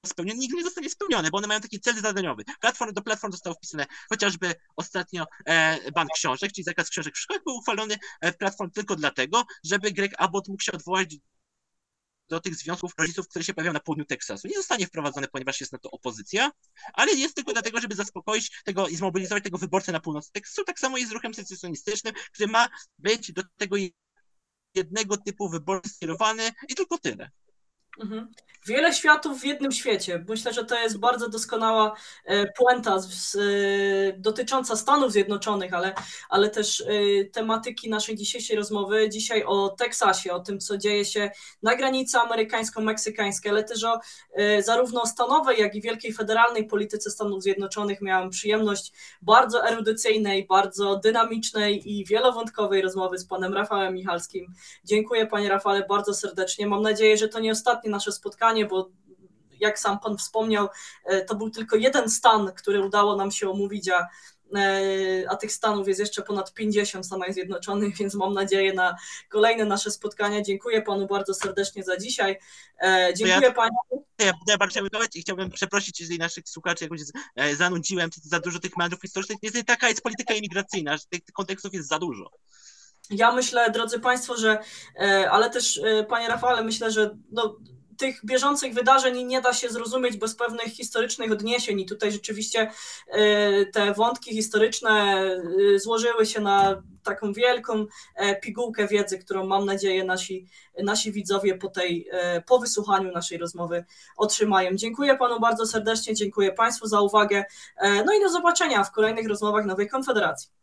S1: spełnione, nigdy nie zostanie spełnione, bo one mają taki cel zadaniowy. Platform, do platform zostało wpisane chociażby ostatnio e, bank książek, czyli zakaz książek w szkołach był uchwalony e, w platform tylko dlatego, żeby Greg Abbott mógł się odwołać do tych związków rodziców, które się pojawiają na południu Teksasu. Nie zostanie wprowadzone, ponieważ jest na to opozycja, ale jest tylko dlatego, żeby zaspokoić tego i zmobilizować tego wyborcę na północ Teksasu. Tak samo jest z ruchem secesjonistycznym, który ma być do tego jednego typu wyborcy skierowany i tylko tyle.
S3: Mhm. Wiele światów w jednym świecie. Myślę, że to jest bardzo doskonała e, puenta z, e, dotycząca Stanów Zjednoczonych, ale, ale też e, tematyki naszej dzisiejszej rozmowy. Dzisiaj o Teksasie, o tym, co dzieje się na granicy amerykańsko-meksykańskiej, ale też o zarówno stanowej, jak i wielkiej federalnej polityce Stanów Zjednoczonych. Miałam przyjemność bardzo erudycyjnej, bardzo dynamicznej i wielowątkowej rozmowy z panem Rafałem Michalskim. Dziękuję panie Rafale bardzo serdecznie. Mam nadzieję, że to nie ostatni ostatnie nasze spotkanie, bo jak sam Pan wspomniał, e, to był tylko jeden stan, który udało nam się omówić, a, e, a tych stanów jest jeszcze ponad 50 w Stanach Zjednoczonych, więc mam nadzieję na kolejne nasze spotkania. Dziękuję Panu bardzo serdecznie za dzisiaj. E, dziękuję ja, Panu.
S1: Ja, ja bardzo chciałbym i chciałbym przeprosić, jeżeli naszych słuchaczy jakoś zanudziłem, za dużo tych meandrów historycznych. Niestety taka jest polityka imigracyjna, że tych kontekstów jest za dużo.
S3: Ja myślę, drodzy Państwo, że, ale też Panie Rafale, myślę, że no, tych bieżących wydarzeń nie da się zrozumieć bez pewnych historycznych odniesień i tutaj rzeczywiście e, te wątki historyczne e, złożyły się na taką wielką e, pigułkę wiedzy, którą mam nadzieję nasi, nasi widzowie po, tej, po wysłuchaniu naszej rozmowy otrzymają. Dziękuję Panu bardzo serdecznie, dziękuję Państwu za uwagę, no i do zobaczenia w kolejnych rozmowach Nowej Konfederacji.